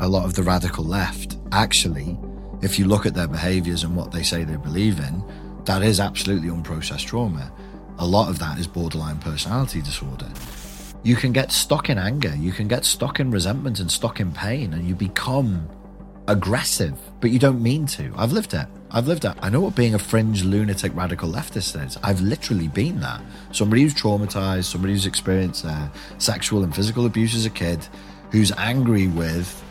a lot of the radical left, actually, if you look at their behaviors and what they say they believe in, that is absolutely unprocessed trauma. A lot of that is borderline personality disorder. You can get stuck in anger, you can get stuck in resentment and stuck in pain, and you become aggressive, but you don't mean to. I've lived it. I've lived it. I know what being a fringe lunatic radical leftist is. I've literally been that. Somebody who's traumatized, somebody who's experienced uh, sexual and physical abuse as a kid, who's angry with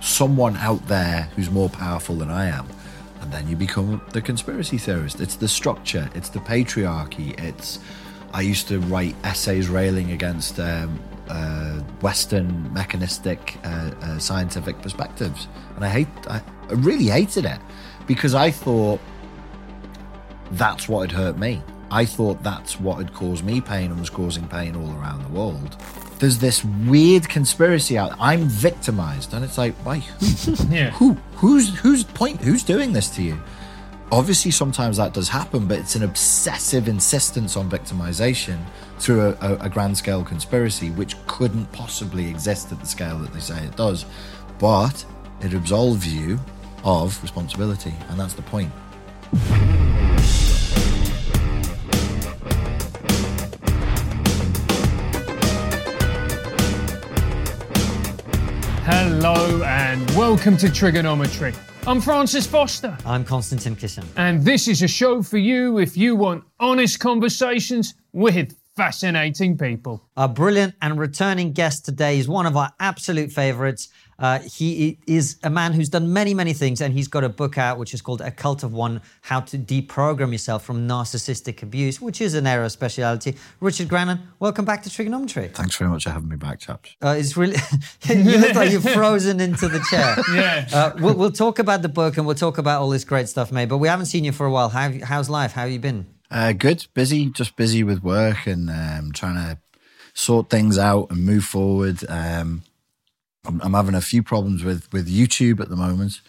someone out there who's more powerful than I am. And then you become the conspiracy theorist. It's the structure, it's the patriarchy, it's. I used to write essays railing against um, uh, Western mechanistic uh, uh, scientific perspectives, and I hate, I, I really hated it because I thought that's what had hurt me. I thought that's what had caused me pain and was causing pain all around the world. There's this weird conspiracy out. I'm victimized, and it's like, why? Who? Yeah. who? Who's who's point? Who's doing this to you? Obviously, sometimes that does happen, but it's an obsessive insistence on victimization through a, a, a grand scale conspiracy, which couldn't possibly exist at the scale that they say it does. But it absolves you of responsibility, and that's the point. Hello and welcome to Triggernometry. I'm Francis Foster, I'm Konstantin Kisin. and this is a show for you if you want honest conversations with fascinating people. Our brilliant and returning guest today is one of our absolute favorites. Uh, he is a man who's done many, many things, and he's got a book out which is called A Cult of One How to Deprogram Yourself from Narcissistic Abuse, which is an area of speciality. Richard Grannon, welcome back to Triggernometry. Thanks very much for having me back, chaps. Uh, it's really, you look like you're frozen into the chair. Yeah. Uh, we'll, we'll talk about the book and we'll talk about all this great stuff, mate, but we haven't seen you for a while. How, how's life? How have you been? Uh, good, busy, just busy with work and um, trying to sort things out and move forward. Um, I'm, I'm having a few problems with with YouTube at the moment.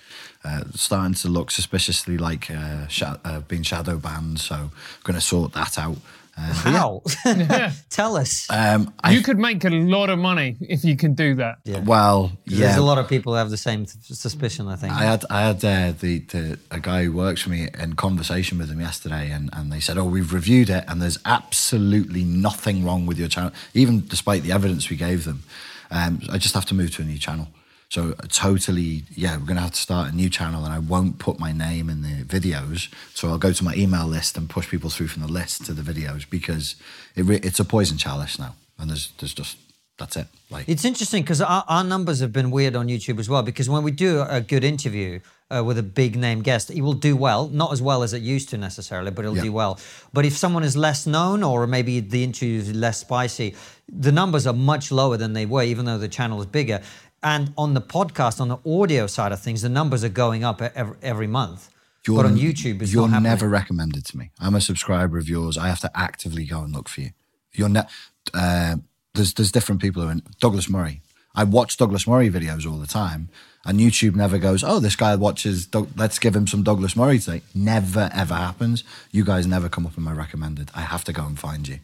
Uh, starting to look suspiciously like uh, sh- uh, being shadow banned, so I'm going to sort that out. Uh, but yeah, How? Tell us. um, I, You could make a lot of money if you can do that. well, yeah. There's a lot of people who have the same suspicion, I think. I had I had uh, the, the a guy who works for me in conversation with him yesterday, and, and they said, "Oh, we've reviewed it, and there's absolutely nothing wrong with your channel, even despite the evidence we gave them. Um, I just have to move to a new channel. So uh, totally, yeah, we're gonna have to start a new channel, and I won't put my name in the videos. So I'll go to my email list and push people through from the list to the videos because it re- it's a poison chalice now, and there's there's just that's it. Like It's interesting because our, our numbers have been weird on YouTube as well. Because when we do a good interview uh, with a big name guest, it will do well. Not as well as it used to necessarily, but it'll Yeah. do well. But if someone is less known or maybe the interview is less spicy, the numbers are much lower than they were, even though the channel is bigger. And on the podcast, on the audio side of things, the numbers are going up every, every month. but on YouTube, it's you're never recommended to me. I'm a subscriber of yours. I have to actively go and look for you. You're ne- uh, there's there's different people who are in, Douglas Murray. I watch Douglas Murray videos all the time, and YouTube never goes, "Oh, this guy watches. Doug- let's give him some Douglas Murray today." Never ever happens. You guys never come up in my recommended. I have to go and find you.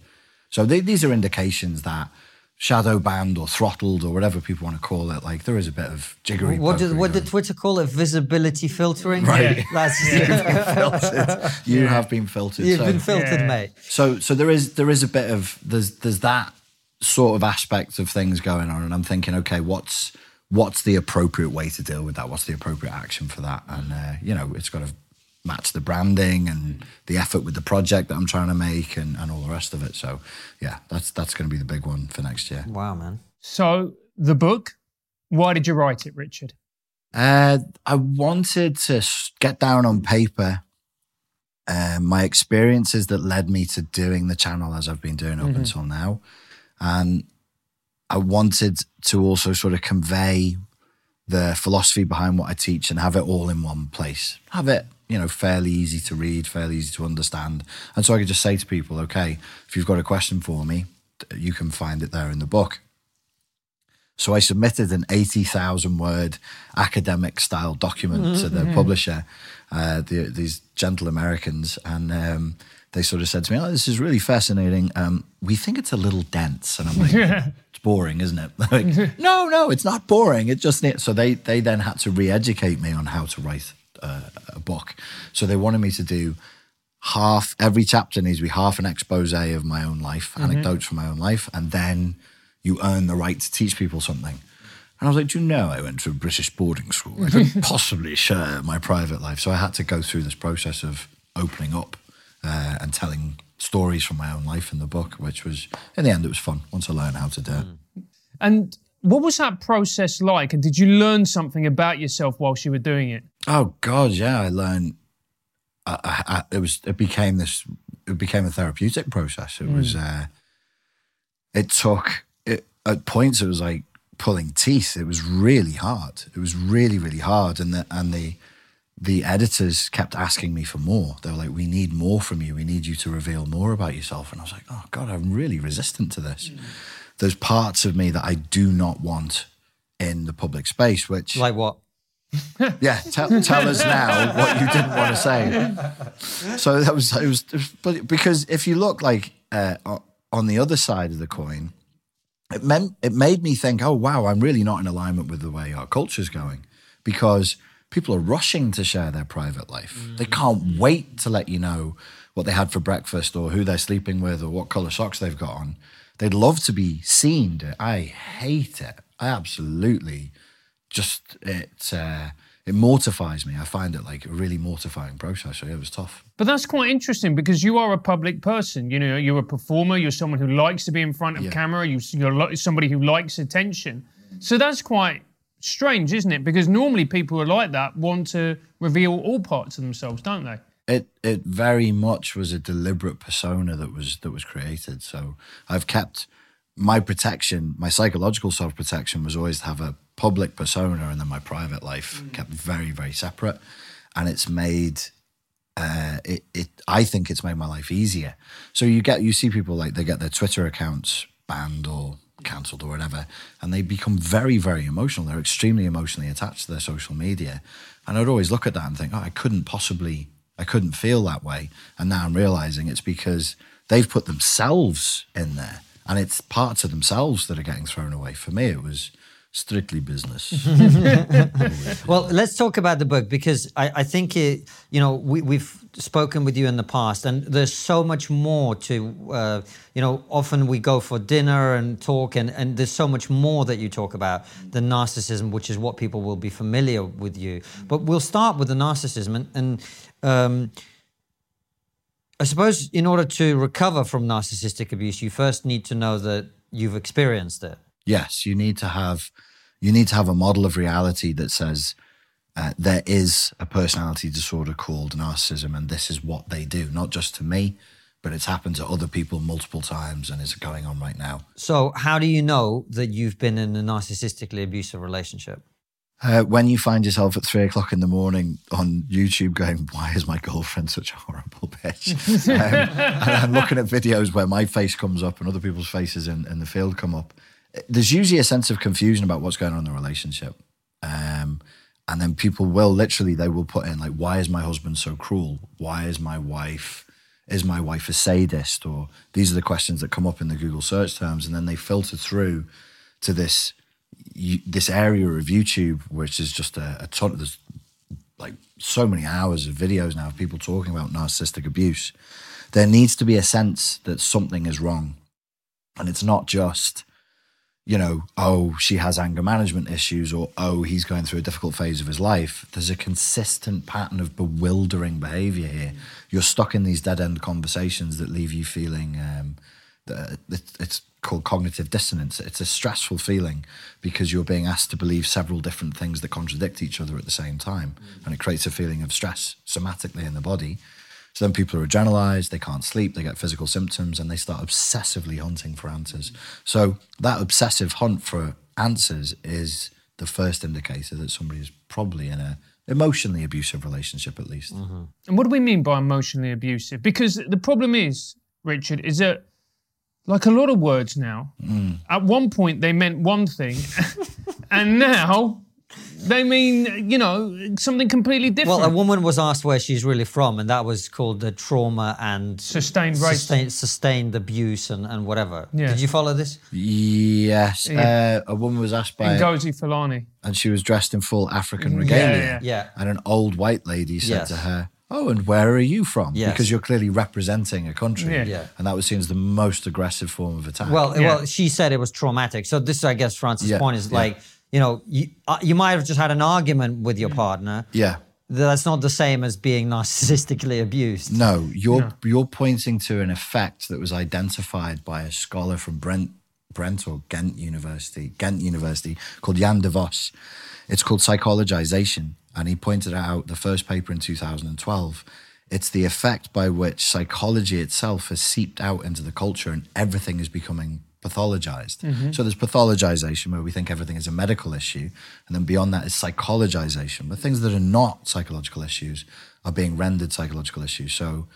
So they, these are indications that shadow banned or throttled or whatever people want to call it. Like there is a bit of jiggery. What did, pokery what did. Twitter call it? Visibility filtering? Right. That's, filtered. You have been filtered. You've so. been filtered, Yeah. mate. So so there is there is a bit of there's there's that sort of aspect of things going on, and I'm thinking, okay, what's what's the appropriate way to deal with that? What's the appropriate action for that? And uh, you know, it's got to match the branding and the effort with the project that I'm trying to make, and, and all the rest of it. So yeah, that's that's going to be the big one for next year. Wow, man. So, the book, why did you write it, Richard? Uh, I wanted to get down on paper uh, my experiences that led me to doing the channel as I've been doing up until now. And I wanted to also sort of convey the philosophy behind what I teach and have it all in one place. Have it, you know, fairly easy to read, fairly easy to understand. And so I could just say to people, okay, if you've got a question for me, you can find it there in the book. So I submitted an 80,000 word academic style document to the publisher, uh, the, these gentle Americans, and um, they sort of said to me, Oh, this is really fascinating. Um, we think it's a little dense. And I'm like, boring, isn't it? Like, no, no, it's not boring. It just needs. So they they then had to re-educate me on how to write uh, a book. So they wanted me to do half every chapter needs to be half an expose of my own life, anecdotes from my own life, and then you earn the right to teach people something. And I was like, do you know I went to a British boarding school? I couldn't possibly share my private life. So I had to go through this process of opening up uh, and telling stories from my own life in the book, which was, in the end, it was fun once I learned how to do it. And what was that process like? And did you learn something about yourself whilst you were doing it? Oh God, yeah, I learned. I, I, I, it was. It became this. It became a therapeutic process. It was. Uh, it took. It, at points, it was like pulling teeth. It was really hard. It was really, really hard. And the and the the editors kept asking me for more. They were like, "We need more from you. We need you to reveal more about yourself." And I was like, "Oh God, I'm really resistant to this." There's parts of me that I do not want in the public space, which Like what? yeah, tell, tell us now what you didn't want to say. So that was it was, but because if you look like uh, on the other side of the coin, it meant it made me think, oh wow, I'm really not in alignment with the way our culture's going, because people are rushing to share their private life. They can't wait to let you know what they had for breakfast or who they're sleeping with or what color socks they've got on. They'd love to be seen. I hate it. I absolutely just it uh, it mortifies me. I find it like a really mortifying process. So yeah, it was tough. But that's quite interesting because you are a public person. You know, you're a performer. You're someone who likes to be in front of Yeah. camera. You, you're somebody who likes attention. So that's quite strange, isn't it? Because normally people who are like that want to reveal all parts of themselves, don't they? It it very much was a deliberate persona that was that was created. So I've kept my protection, my psychological self protection was always to have a public persona and then my private life kept very very separate, and it's made uh, it, it I think it's made my life easier. So you get you see people like they get their Twitter accounts banned or cancelled or whatever, and they become very very emotional. They're extremely emotionally attached to their social media, and I'd always look at that and think, oh, I couldn't possibly, I couldn't feel that way. And now I'm realizing it's because they've put themselves in there, and it's parts of themselves that are getting thrown away. For me, it was strictly business. Well, let's talk about the book because I, I think it, you know we, we've spoken with you in the past, and there's so much more to. Uh, you know, often we go for dinner and talk, and, and there's so much more that you talk about than narcissism, which is what people will be familiar with you. But we'll start with the narcissism, and, and um, I suppose in order to recover from narcissistic abuse, you first need to know that you've experienced it. Yes, you need to have you need to have a model of reality that says uh, there is a personality disorder called narcissism, and this is what they do. Not just to me, but it's happened to other people multiple times, and is going on right now. So, how do you know that you've been in a narcissistically abusive relationship? Uh, when you find yourself at three o'clock in the morning on YouTube going, why is my girlfriend such a horrible bitch? um, and I'm looking at videos where my face comes up and other people's faces in, in the field come up. There's usually a sense of confusion about what's going on in the relationship. Um, and then people will literally, they will put in like, why is my husband so cruel? Why is my wife, is my wife a sadist? Or these are the questions that come up in the Google search terms. And then they filter through to this this area of YouTube, which is just a, a ton. There's like so many hours of videos now of people talking about narcissistic abuse. There needs to be a sense that something is wrong, and it's not just, you know, oh she has anger management issues, or oh he's going through a difficult phase of his life. There's a consistent pattern of bewildering behavior here. You're stuck in these dead end conversations that leave you feeling. Um, it's called cognitive dissonance. It's a stressful feeling because you're being asked to believe several different things that contradict each other at the same time. And it creates a feeling of stress somatically in the body. So then people are adrenalized, they can't sleep, they get physical symptoms, and they start obsessively hunting for answers. So that obsessive hunt for answers is the first indicator that somebody is probably in a emotionally abusive relationship at least. Mm-hmm. And what do we mean by emotionally abusive? Because the problem is, Richard, is that like a lot of words now, mm. at one point they meant one thing, and now They mean, you know, something completely different. Well, a woman was asked where she's really from, and that was called the trauma and Sustained racism. sustained, sustained abuse and, and whatever. Yeah. Did you follow this? Yes, uh, a woman was asked by, Ngozi Fulani. and she was dressed in full African regalia. yeah. Yeah. And an old white lady said Yes. to her, "Oh, and where are you from? Yes. Because you're clearly representing a country." Yeah. Yeah. And that was seen as the most aggressive form of attack. Well, Yeah. well, she said it was traumatic. So this, I guess, Francis' Yeah, point is yeah. like, you know, you, uh, you might have just had an argument with your partner. yeah. That's not the same as being narcissistically abused. No, you're you're pointing to an effect that was identified by a scholar from Brent Brent or Ghent University, Ghent University, called Jan de Vos. It's called psychologization, and he pointed out the first paper in 2012. It's the effect by which psychology itself has seeped out into the culture, and everything is becoming pathologized. So there's pathologization where we think everything is a medical issue, and then beyond that is psychologization, where things that are not psychological issues are being rendered psychological issues. So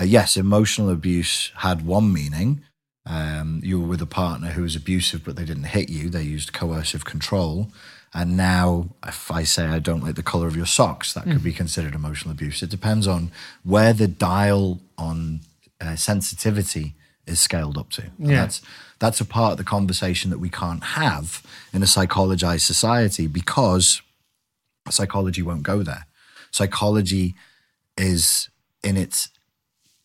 uh, yes, emotional abuse had one meaning. Um, you were with a partner who was abusive, but they didn't hit you. They used coercive control. And now, if I say I don't like the color of your socks, that could be considered emotional abuse. It depends on where the dial on uh, sensitivity is scaled up to. And Yeah. That's that's a part of the conversation that we can't have in a psychologized society because psychology won't go there. Psychology is in its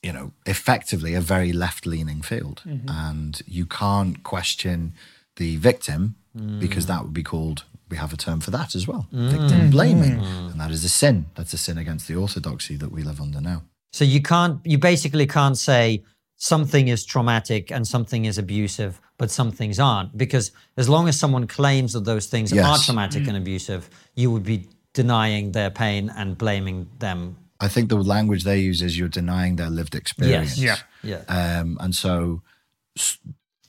you know, effectively a very left leaning field. Mm-hmm. And you can't question the victim mm. because that would be called, we have a term for that as well mm. victim mm. blaming. And that is a sin. That's a sin against the orthodoxy that we live under now. So you can't, you basically can't say something is traumatic and something is abusive, but some things aren't. Because as long as someone claims that those things are Yes. traumatic and abusive, you would be denying their pain and blaming them. I think the language they use is you're denying their lived experience. Yes. Yeah. Yeah. Um, and so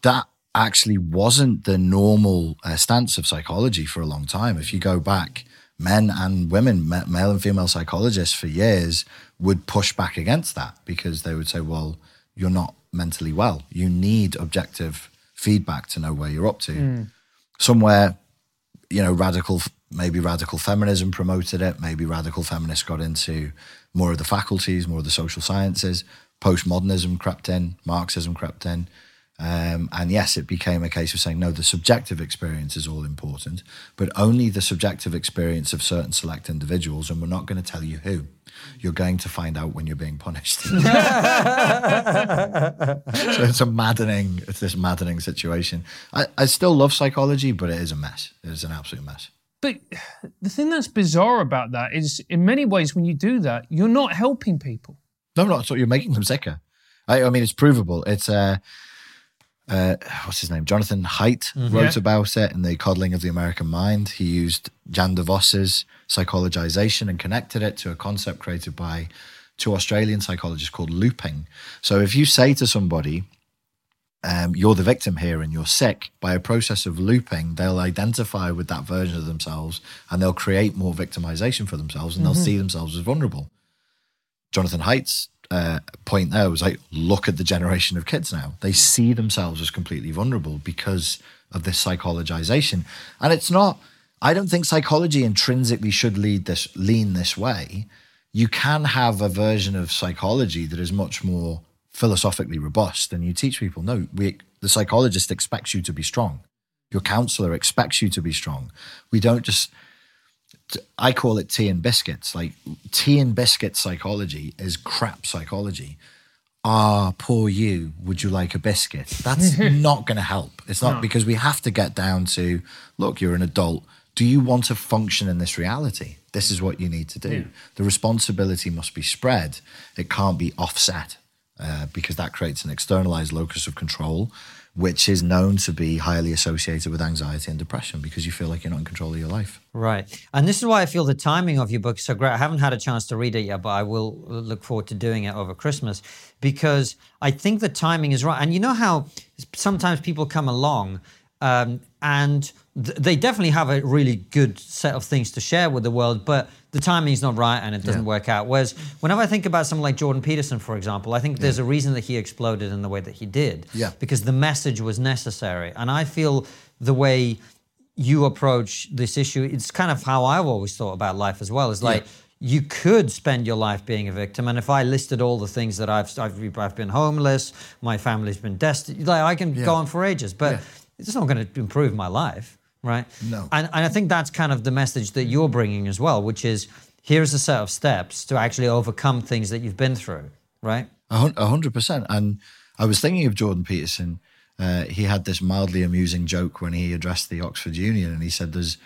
that actually wasn't the normal uh, stance of psychology for a long time. If you go back, men and women, male and female psychologists for years would push back against that because they would say, well, you're not mentally well. You need objective feedback to know where you're up to. Hmm. Somewhere you know, radical, maybe radical feminism promoted it. Maybe radical feminists got into more of the faculties, more of the social sciences. Postmodernism crept in, Marxism crept in. Um, and yes, it became a case of saying, no, the subjective experience is all important, but only the subjective experience of certain select individuals. And we're not going to tell you who. You're going to find out when you're being punished. so it's a maddening, it's this maddening situation. I, I still love psychology, but it is a mess. It is an absolute mess. But the thing that's bizarre about that is, in many ways, when you do that, you're not helping people. No, not so you're making them sicker. I, I mean, it's provable. It's uh, uh, what's his name? Jonathan Haidt wrote Yeah. about it in the Coddling of the American Mind. He used Jan de Vos's psychologization and connected it to a concept created by two Australian psychologists called looping. So if you say to somebody, um, you're the victim here and you're sick, by a process of looping, they'll identify with that version of themselves and they'll create more victimization for themselves and they'll see themselves as vulnerable. Jonathan Haidt's uh, point there was like, look at the generation of kids now. They see themselves as completely vulnerable because of this psychologization. And it's not, I don't think psychology intrinsically should lead this, lean this way. You can have a version of psychology that is much more philosophically robust and you teach people, no, we, the psychologist expects you to be strong. Your counselor expects you to be strong. We don't just, I call it tea and biscuits. Like tea and biscuit psychology is crap psychology. Ah, poor you. Would you like a biscuit? That's not going to help. It's not because we have to get down to look, you're an adult. Do you want to function in this reality? This is what you need to do. The responsibility must be spread, it can't be offset uh, because that creates an externalized locus of control, which is known to be highly associated with anxiety and depression because you feel like you're not in control of your life. Right. And this is why I feel the timing of your book is so great. I haven't had a chance to read it yet, but I will look forward to doing it over Christmas because I think the timing is right. And you know how sometimes people come along um, and th- they definitely have a really good set of things to share with the world, but the timing is not right and it doesn't work out. Whereas whenever I think about someone like Jordan Peterson, for example, I think there's a reason that he exploded in the way that he did. Yeah. Because the message was necessary. And I feel the way you approach this issue, it's kind of how I've always thought about life as well. It's like you could spend your life being a victim, and if I listed all the things that I've I've, I've been homeless, my family's been destitute, like I can go on for ages, but Yeah. it's not going to improve my life, right? No. And, and I think that's kind of the message that you're bringing as well, which is here's a set of steps to actually overcome things that you've been through, right? A hundred percent. And I was thinking of Jordan Peterson. Uh, he had this mildly amusing joke when he addressed the Oxford Union, and he said, "There's,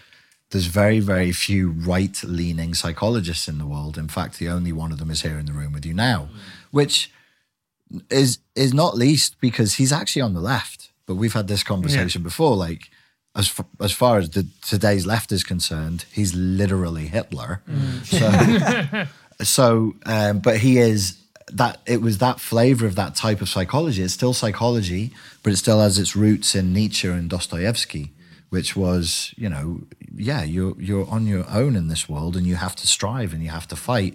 there's very, very few right-leaning psychologists in the world. In fact, the only one of them is here in the room with you now," which is is not least because he's actually on the left. But we've had this conversation before. Like, as f- as far as the today's left is concerned, he's literally Hitler. So, so um, but he is that it was that flavor of that type of psychology. It's still psychology but it still has its roots in nietzsche and dostoevsky which was you know yeah you're you're on your own in this world and you have to strive and you have to fight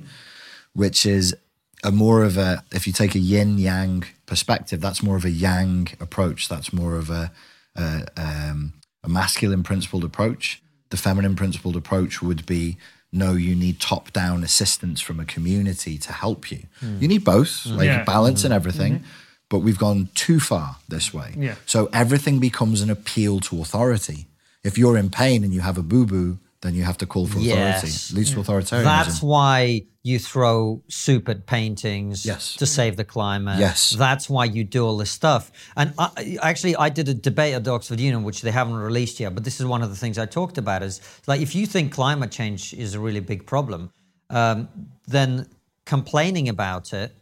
which is a more of a if you take a yin yang perspective that's more of a yang approach. That's more of a a, um, a masculine principled approach the feminine principled approach would be no you need top down assistance from a community to help you. Hmm. You need both hmm. like Yeah. balance and hmm. everything mm-hmm. but we've gone too far this way. Yeah. so everything becomes an appeal to authority. If you're in pain and you have a boo-boo then you have to call for authority Yes. leads to authoritarianism That's why you throw soup at paintings Yes. to save the climate. Yes. That's why you do all this stuff. And I, actually, I did a debate at the Oxford Union, which they haven't released yet, but this is one of the things I talked about is like, if you think climate change is a really big problem, um, then complaining about it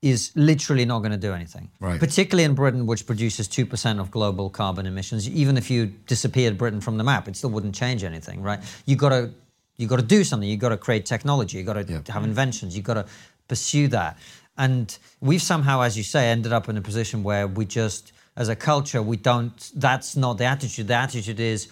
is literally not going to do anything. Right. Particularly in Britain, which produces 2% of global carbon emissions. Even if you disappeared Britain from the map, it still wouldn't change anything, right? You got to you got to do something. You got to create technology. You got to have inventions. You got to pursue that. And we've somehow, as you say, ended up in a position where we just, as a culture, we don't. That's not the attitude. The attitude is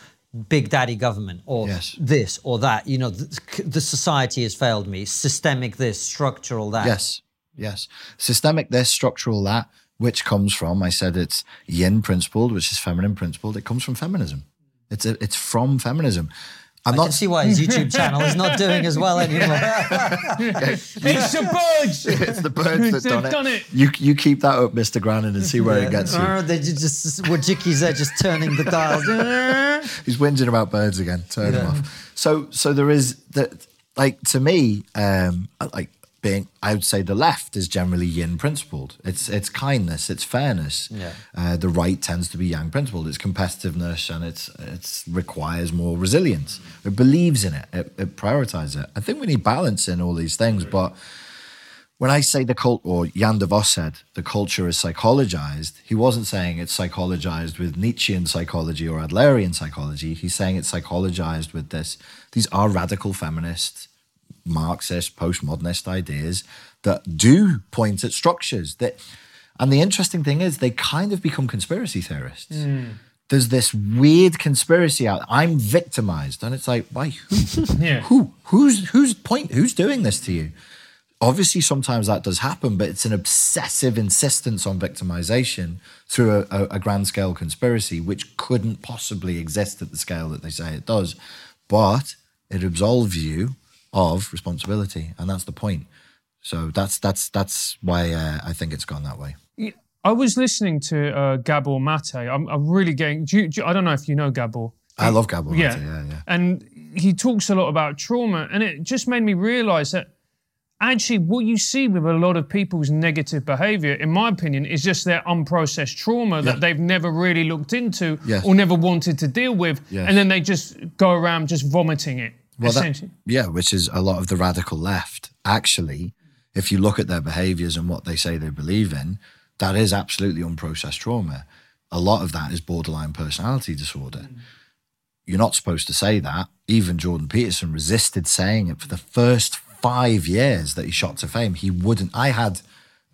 big daddy government or Yes. this or that. You know, the, the society has failed me. Systemic this, structural that. Yes, yes. Systemic this, structural that, which comes from, I said it's yin principled, which is feminine principled. It comes from feminism. It's a, it's from feminism. I'm I not can see why his YouTube channel is not doing as well anymore. It's the birds. it's the birds that They've done it. done it. You you keep that up, Mr. Grannon, and see where it gets you. Oh, they ju- just Wojcicki's there just turning the dials. He's whinging about birds again. Turn him off. So so there is that like to me, um, like being I would say the left is generally yin principled. It's it's kindness, it's fairness. Yeah. Uh, the right tends to be yang principled. It's competitiveness and it's it's requires more resilience. It believes in it. It, it prioritizes it. I think we need balance in all these things, but when I say the cult, or Jan de Vos said the culture is psychologized, he wasn't saying it's psychologized with Nietzschean psychology or Adlerian psychology. He's saying it's psychologized with this. These are radical feminist, Marxist, postmodernist ideas that do point at structures that. And the interesting thing is, they kind of become conspiracy theorists. Hmm. There's this weird conspiracy out. I'm victimized, and it's like, why? Who? Yeah. Who? Who's who's point? Who's doing this to you? obviously sometimes that does happen but it's an obsessive insistence on victimization through a, a, a grand scale conspiracy which couldn't possibly exist at the scale that they say it does but it absolves you of responsibility and that's the point so that's that's that's why uh, i think it's gone that way I was listening to uh, Gabor Mate. I'm, I'm really getting. Do you, do you- I don't know if you know Gabor. i love gabor Mate, Yeah. yeah yeah And he talks a lot about trauma, and it just made me realize that actually what you see with a lot of people's negative behavior, in my opinion, is just their unprocessed trauma that Yeah. they've never really looked into Yes. or never wanted to deal with. Yes. And then they just go around just vomiting it. Well, that, yeah, which is a lot of the radical left. Actually, if you look at their behaviors and what they say they believe in, that is absolutely unprocessed trauma. A lot of that is borderline personality disorder. You're not supposed to say that. Even Jordan Peterson resisted saying it for the first five years that he shot to fame. He wouldn't. I had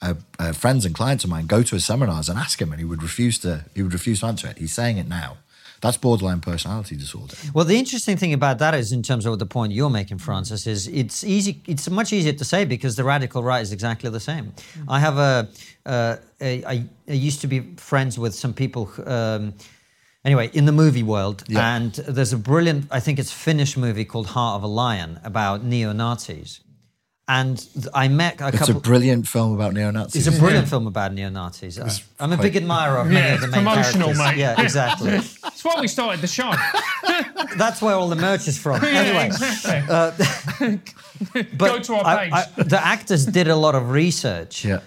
uh, uh, friends and clients of mine go to his seminars and ask him, and he would refuse to. He would refuse to answer it. He's saying it now. That's borderline personality disorder. Well, the interesting thing about that is, in terms of the point you're making, Francis, is it's easy. It's much easier to say because the radical right is exactly the same. I have a, uh, a I, I used to be friends with some people um, Anyway, in the movie world, Yeah. and there's a brilliant, I think it's Finnish movie called Heart of a Lion about neo Nazis. And I met a couple It's a brilliant film about neo Nazis. It's a uh, brilliant film about neo Nazis. I'm a big admirer of many Yeah, of the it's main promotional, characters. mate. Yeah, exactly. That's why we started the show. That's where all the merch is from. Yeah, Anyway, exactly. Uh, but Go to our I- page. I- the actors did a lot of research. Yeah.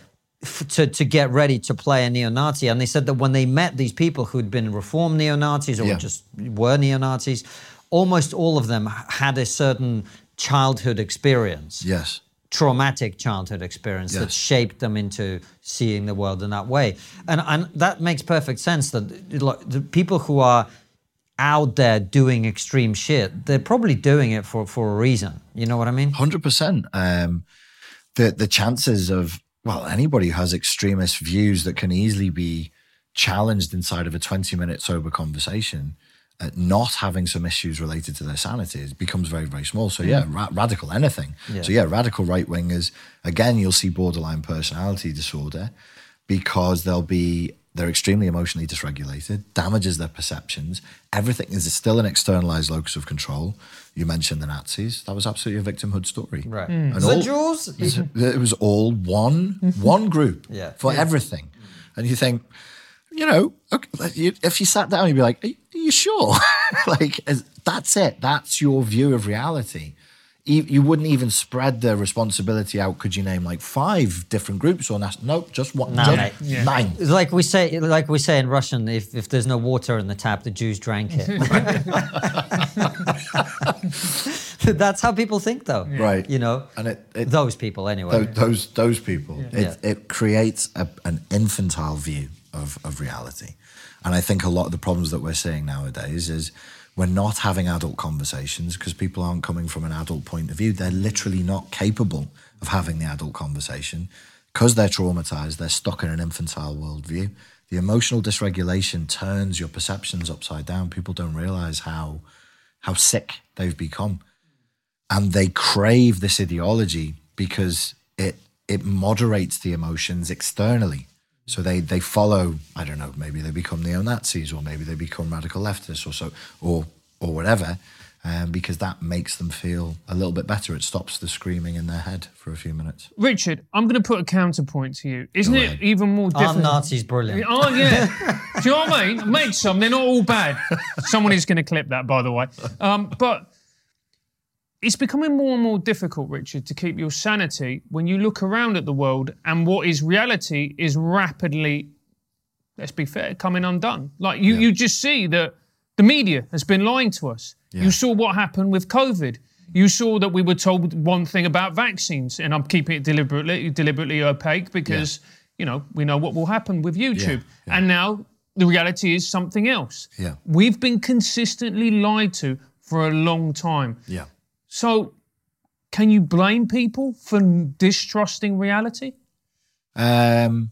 f- to, to get ready to play a neo-Nazi. And they said that when they met these people who'd been reformed neo-Nazis or Yeah. just were neo-Nazis, almost all of them had a certain childhood experience, Yes. Traumatic childhood experience that shaped them into seeing the world in that way. And, and that makes perfect sense that like, the people who are out there doing extreme shit, they're probably doing it for, for a reason. You know what I mean? Hundred percent. Um, the the chances of well anybody who has extremist views that can easily be challenged inside of a twenty minute sober conversation, not having some issues related to their sanity it becomes very very small. So yeah, mm. ra- radical anything. So yeah, radical right wingers again you'll see borderline personality disorder because they'll be they're extremely emotionally dysregulated, damages their perceptions. Everything is still an externalized locus of control. You mentioned the Nazis; that was absolutely a victimhood story. Right. Mm. And The all- Jews? it was all one one group Yeah. for everything, and you think, you know, okay, if you sat down, you'd be like, "Are you, sure?" like is- that's it. That's your view of reality. You, you wouldn't even spread the responsibility out. Could you name like five different groups or nas- nope, just one, Nah, just. Yeah. nine. Like we say, like we say in Russian, if, if there's no water in the tap, the Jews drank it. That's how people think, though. Right. You know, And it- it- those people anyway. Those those, those people. It, Yeah. it creates a, an infantile view of, of reality, and I think a lot of the problems that we're seeing nowadays is we're not having adult conversations because people aren't coming from an adult point of view. They're literally not capable of having the adult conversation because they're traumatized. They're stuck in an infantile worldview. The emotional dysregulation turns your perceptions upside down. People don't realize how how sick they've become and they crave this ideology because it it moderates the emotions externally. So they they follow. I don't know. Maybe they become neo Nazis, or maybe they become radical leftists, or so, or or whatever, um, because that makes them feel a little bit better. It stops the screaming in their head for a few minutes. Richard, I'm going to put a counterpoint to you. Isn't Go it ahead. even more Are difficult? Nazis brilliant? Oh yeah. Do you know what I mean? Make some. They're not all bad. Someone is going to clip that, by the way. Um, but it's becoming more and more difficult, Richard, to keep your sanity when you look around at the world and what is reality is rapidly, let's be fair, coming undone. Like you, you just see that the media has been lying to us. You saw what happened with COVID. You saw that we were told one thing about vaccines, and I'm keeping it deliberately deliberately opaque because you know we know what will happen with YouTube. yeah. And now the reality is something else. Yeah. We've been consistently lied to for a long time. Yeah. So, can you blame people for distrusting reality? Um,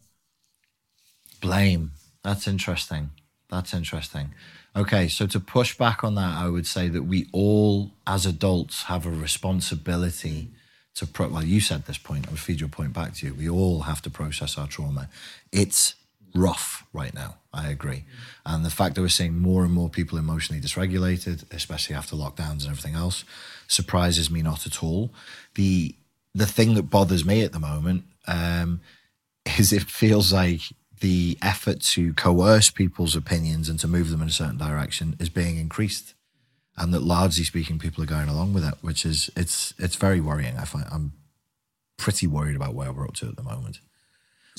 blame. That's interesting. That's interesting. Okay, so to push back on that, I would say that we all, as adults, have a responsibility to. Pro- well, you said this point. I'll feed your point back to you. We all have to process our trauma. It's rough right now. I agree, and the fact that we're seeing more and more people emotionally dysregulated, especially after lockdowns and everything else, surprises me not at all. The the thing that bothers me at the moment um, is it feels like the effort to coerce people's opinions and to move them in a certain direction is being increased, and that largely speaking, people are going along with it, which is it's it's very worrying. I find I'm pretty worried about where we're up to at the moment.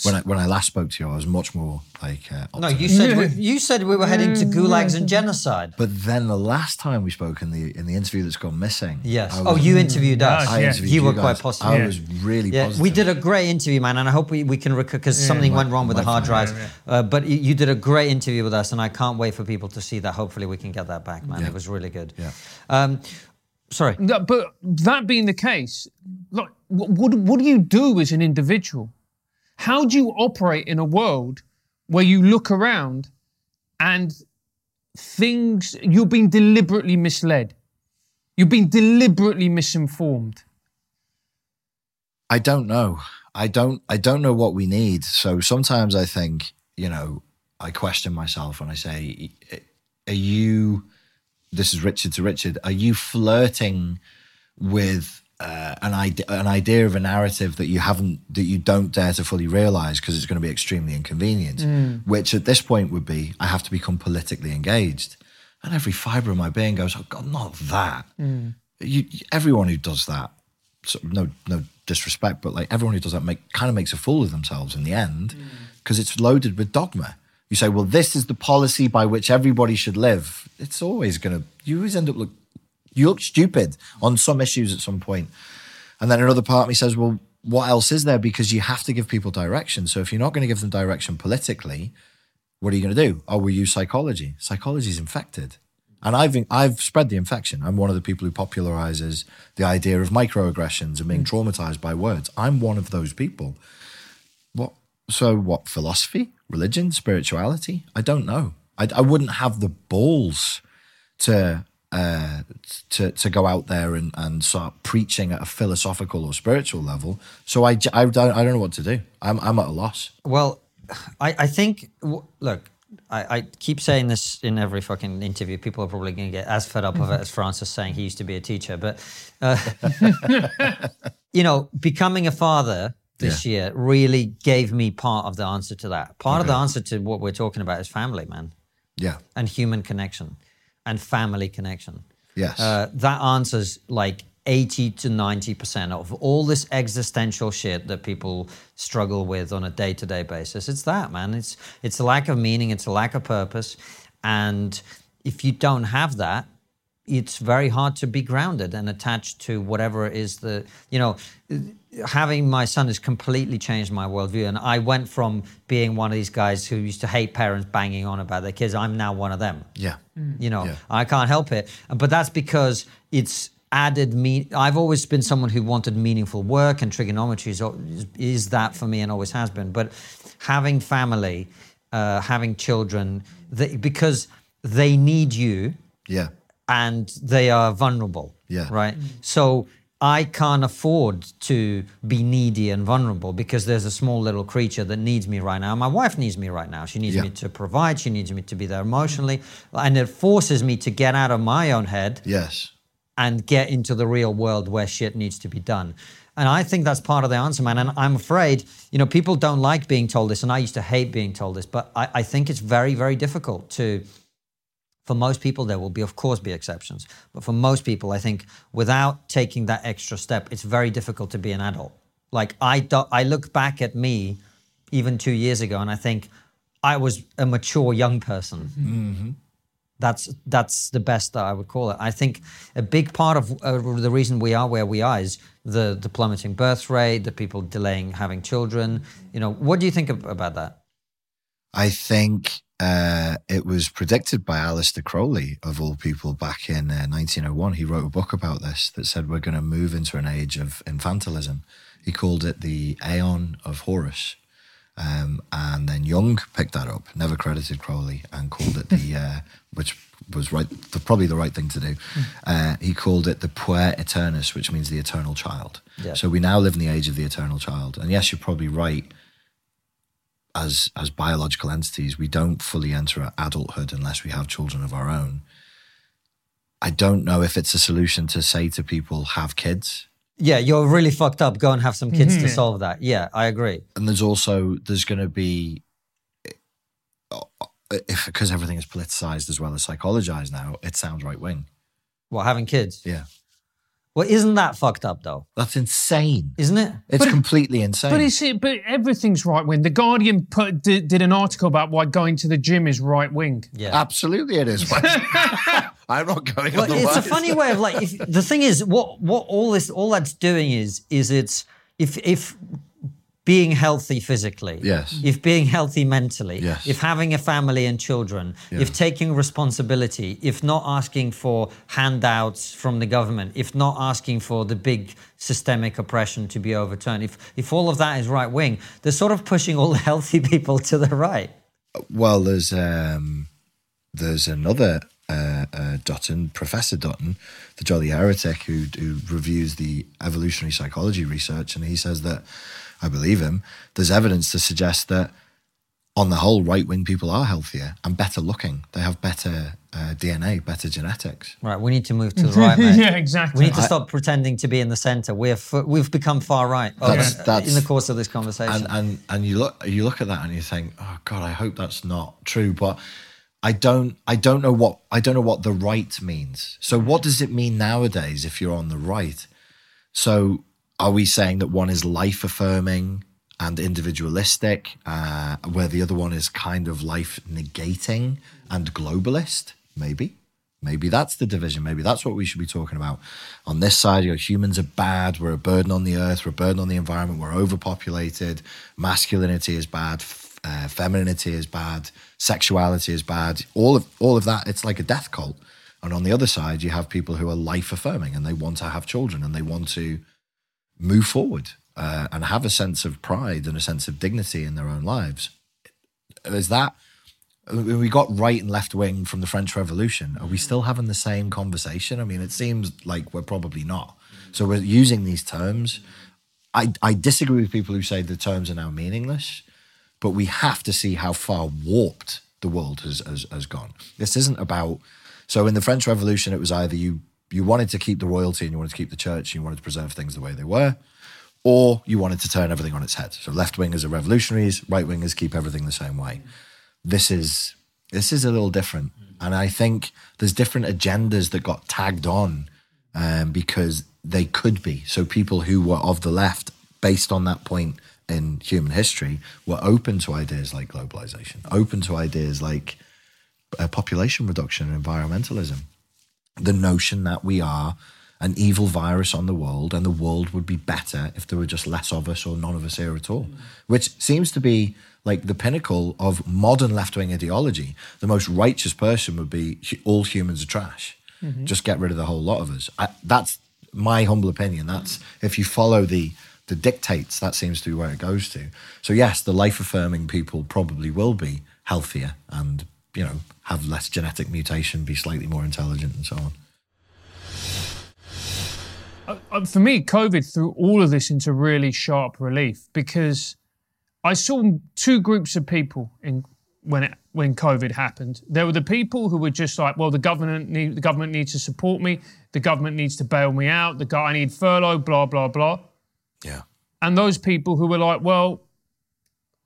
When I when I last spoke to you, I was much more like uh, No, you said we, you said we were heading to gulags and genocide. But then the last time we spoke in the in the interview that's gone missing, Yes. I Oh, you interviewed us. I Yeah. interviewed You were guys. quite positive. I Yeah. was really Yeah, positive. we did a great interview, man, and I hope we, we can because something My- went wrong with the my hard fault. drives. Uh, but you, you did a great interview with us, and I can't wait for people to see that. Hopefully, we can get that back, man. Yeah. It was really good. Yeah. Um, sorry. No, But that being the case, like, what, what, what do you do as an individual? How do you operate in a world where you look around and things, you're being deliberately misled? You've been deliberately misinformed. I don't know. I don't. I don't know what we need. So sometimes I think, you know, I question myself and I say, are you? This is Richard to Richard. Are you flirting with uh, an idea, an idea of a narrative that you haven't, that you don't dare to fully realize because it's going to be extremely inconvenient? Mm. Which at this point would be, I have to become politically engaged, and every fiber of my being goes, "Oh God, not that." Mm. You, everyone who does that, so no, no disrespect, but like everyone who does that make kind of makes a fool of themselves in the end mm. because it's loaded with dogma. You say, well, this is the policy by which everybody should live. It's always going to, you always end up look, you look stupid on some issues at some point. And then another part of me says, well, what else is there? Because you have to give people direction. So if you're not going to give them direction politically, what are you going to do? Oh, we use psychology. Psychology is infected. And I've I've spread the infection. I'm one of the people who popularizes the idea of microaggressions and being mm. traumatized by words. I'm one of those people. What? So what? Philosophy, religion, spirituality? I don't know. I, I wouldn't have the balls to uh, to to go out there and, and start preaching at a philosophical or spiritual level. So I, I don't I don't know what to do. I'm I'm at a loss. Well, I, I think, look, I, I keep saying this in every fucking interview. People are probably going to get as fed up of it as Francis saying he used to be a teacher. But, uh, you know, becoming a father this year really gave me part of the answer to that. Part of the answer to what we're talking about is family, man, Yeah. and human connection and family connection. Yes. Uh, that answers like 80 to 90% of all this existential shit that people struggle with on a day-to-day basis. It's that, man. It's it's a lack of meaning, it's a lack of purpose. And if you don't have that, it's very hard to be grounded and attached to whatever it is the you know having my son has completely changed my worldview and i went from being one of these guys who used to hate parents banging on about their kids i'm now one of them yeah. you know Yeah. i can't help it but that's because it's added me i've always been someone who wanted meaningful work and Triggernometry is, is, is that for me and always has been but having family uh, having children they, because they need you Yeah. And they are vulnerable. Yeah. Right. Mm-hmm. So I can't afford to be needy and vulnerable because there's a small little creature that needs me right now. My wife needs me right now. She needs Yeah. me to provide. She needs me to be there emotionally. And it forces me to get out of my own head Yes. and get into the real world where shit needs to be done. And I think that's part of the answer, man. And I'm afraid, you know, people don't like being told this, and I used to hate being told this, but I, I think it's very, very difficult to. For most people, there will be, of course, be exceptions. But for most people, I think without taking that extra step, it's very difficult to be an adult. Like I, do, I look back at me, even two years ago, and I think I was a mature young person. That's that's the best that I would call it. I think a big part of uh, the reason we are where we are is the the plummeting birth rate, the people delaying having children. You know, what do you think ab- about that? I think uh, it was predicted by Aleister Crowley, of all people, back in uh, 1901. He wrote a book about this that said we're going to move into an age of infantilism. He called it the Aeon of Horus. Um, and then Jung picked that up, never credited Crowley, and called it the, uh, which was right, the, probably the right thing to do. Uh, he called it the Puer Aeternus, which means the eternal child. Yeah. So we now live in the age of the eternal child. And yes, you're probably right as as biological entities, we don't fully enter adulthood unless we have children of our own. I don't know if it's a solution to say to people, have kids. Yeah, you're really fucked up. Go and have some kids to mm-hmm. solve that. Yeah, I agree. And there's also there's going to be if because everything is politicized as well as psychologized now, it sounds right wing. Well, having kids. Yeah, Well, isn't that fucked up though? that's insane. Isn't it? It's But- completely insane. But it's but everything's right wing. The Guardian put did, did an article about why going to the gym is right wing. Yeah. Absolutely, it is. I'm not going Well, otherwise. it's a funny way of like. If, the thing is, what what all this all that's doing is is it's if if being healthy physically, Yes. if being healthy mentally, Yes. if having a family and children, if taking responsibility, if not asking for handouts from the government, if not asking for the big systemic oppression to be overturned, if if all of that is right wing, they're sort of pushing all the healthy people to the right. Well, there's um, there's another uh, uh, Dutton, Professor Dutton, the Jolly Heretic, who, who reviews the evolutionary psychology research, and he says that I believe him. There's evidence to suggest that on the whole, right wing people are healthier and better looking. They have better uh, DNA, better genetics. Right, we need to move to the right, mate. yeah, exactly. We need to stop pretending to be in the center. We're f- we've become far right That's- uh, that's- in the course of this conversation. And and and you look you look at that and you think, oh God, I hope that's not true. But I don't I don't know what I don't know what the right means. So what does it mean nowadays if you're on the right? So are we saying that one is life affirming and individualistic, uh, where the other one is kind of life negating and globalist? Maybe. Maybe that's the division. Maybe that's what we should be talking about. On this side, you know, humans are bad. We're a burden on the earth. We're a burden on the environment. We're overpopulated. Masculinity is bad. Uh, femininity is bad. Sexuality is bad. All of all of that. It's like a death cult. And on the other side, you have people who are life affirming and they want to have children and they want to move forward uh, and have a sense of pride and a sense of dignity in their own lives. Is that we got right and left wing from the French Revolution? Are we still having the same conversation? I mean, it seems like we're probably not. So we're using these terms. I, I disagree with people who say the terms are now meaningless, but we have to see how far warped the world has, has, has gone. This isn't about. So in the French Revolution, it was either you you wanted to keep the royalty and you wanted to keep the church and you wanted to preserve things the way they were, or you wanted to turn everything on its head. So left wingers are revolutionaries, right wingers keep everything the same way. This is this is a little different, and I think there's different agendas that got tagged on um, because they could be. So people who were of the left, based on that point in human history, were open to ideas like globalization, open to ideas like uh, population reduction and environmentalism the notion that we are an evil virus on the world and the world would be better if there were just less of us or none of us here at all, mm. which seems to be like the pinnacle of modern left wing ideology. The most righteous person would be all humans are trash. Mm-hmm. Just get rid of the whole lot of us. I, that's my humble opinion. That's if you follow the the dictates, that seems to be where it goes to. So yes, the life affirming people probably will be healthier and you know have less genetic mutation, be slightly more intelligent, and so on. uh, for me, COVID threw all of this into really sharp relief because I saw two groups of people in when it when COVID happened. There were the people who were just like, well, the government need, the government needs to support me, the government needs to bail me out, the guy I need furlough, blah blah blah, Yeah. and those people who were like, well,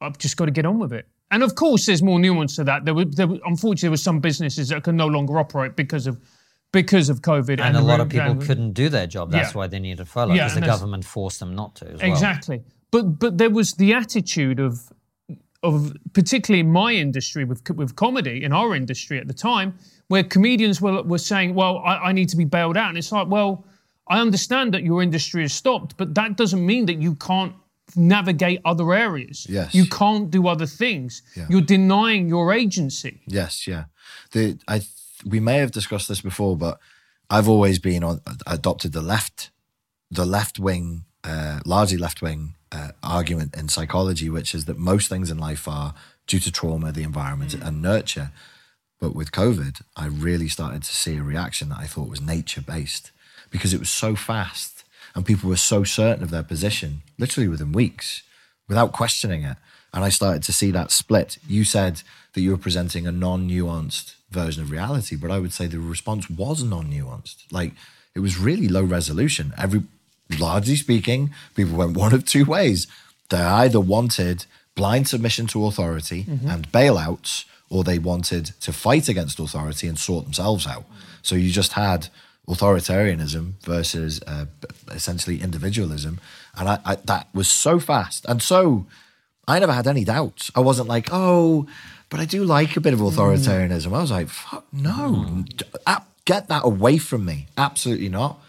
I've just got to get on with it. And of course, there's more nuance to that. There were, there were unfortunately there were some businesses that can no longer operate because of because of COVID, and a lot of people and- couldn't do their job. That's Yeah. why they needed furlough Yeah, because and the government forced them not to. As well. Exactly. But but there was the attitude of of particularly in my industry with with comedy in our industry at the time, where comedians were were saying, "Well, I, I need to be bailed out," and it's like, well, I understand that your industry is stopped, but that doesn't mean that you can't navigate other areas. Yes. You can't do other things. Yeah. You're denying your agency. Yes, yeah. The I we may have discussed this before, but I've always been on adopted the left, the left wing, uh, largely left wing uh, argument in psychology, which is that most things in life are due to trauma, the environment, and nurture. But with COVID, I really started to see a reaction that I thought was nature based because it was so fast and people were so certain of their position, literally within weeks, without questioning it. And I started to see that split. You said that you were presenting a non nuanced version of reality, but I would say the response was non nuanced. Like it was really low resolution. Every, largely speaking, people went one of two ways. They either wanted blind submission to authority mm-hmm. and bailouts, or they wanted to fight against authority and sort themselves out. So you just had authoritarianism versus uh, essentially individualism, and I, I, that was so fast and so. I never had any doubts. I wasn't like, oh, but I do like a bit of authoritarianism. I was like, fuck no, a- get that away from me. Absolutely not.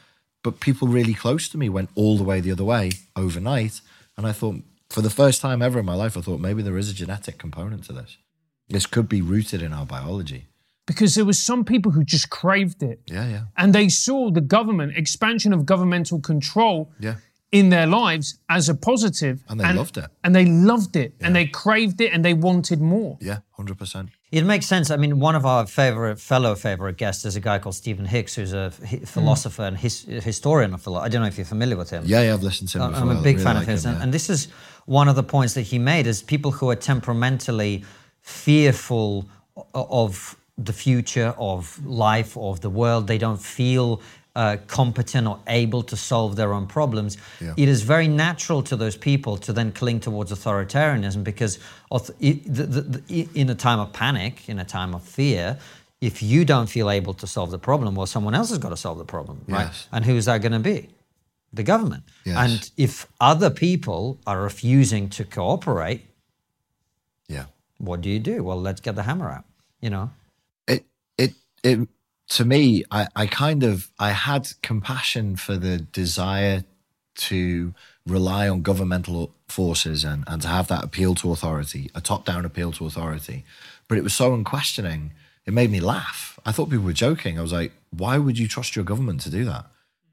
But people really close to me went all the way the other way overnight, and I thought, for the first time ever in my life, I thought maybe there is a genetic component to this. This could be rooted in our biology. Because there was some people who just craved it. Yeah, yeah, And they saw the government, expansion of governmental control yeah. in their lives as a positive. And they loved it. And they loved it. And they craved it and they wanted more. Yeah, hundred percent. It makes sense. I mean, one of our favorite, fellow favorite guests is a guy called Stephen Hicks, who's a hi- philosopher and his, historian of philosophy. I don't know if you're familiar with him. Yeah, yeah, I've listened to him. I'm before. a I big really fan like of his, him, and, yeah. and this is one of the points that he made: is people who are temperamentally fearful of the future, of life, of the world. They don't feel uh, competent or able to solve their own problems. Yeah. It is very natural to those people to then cling towards authoritarianism because in a time of panic, in a time of fear. If you don't feel able to solve the problem, well, someone else has got to solve the problem, right? Yes. And who's that going to be? the government. Yes. And if other people are refusing to cooperate, yeah. what do you do? Well, let's get the hammer out. You know, it to me I, I kind of i had compassion for the desire to rely on governmental forces and, and to have that appeal to authority a top-down appeal to authority. But it was so unquestioning it made me laugh. I thought people were joking. I was like why would you trust your government to do that?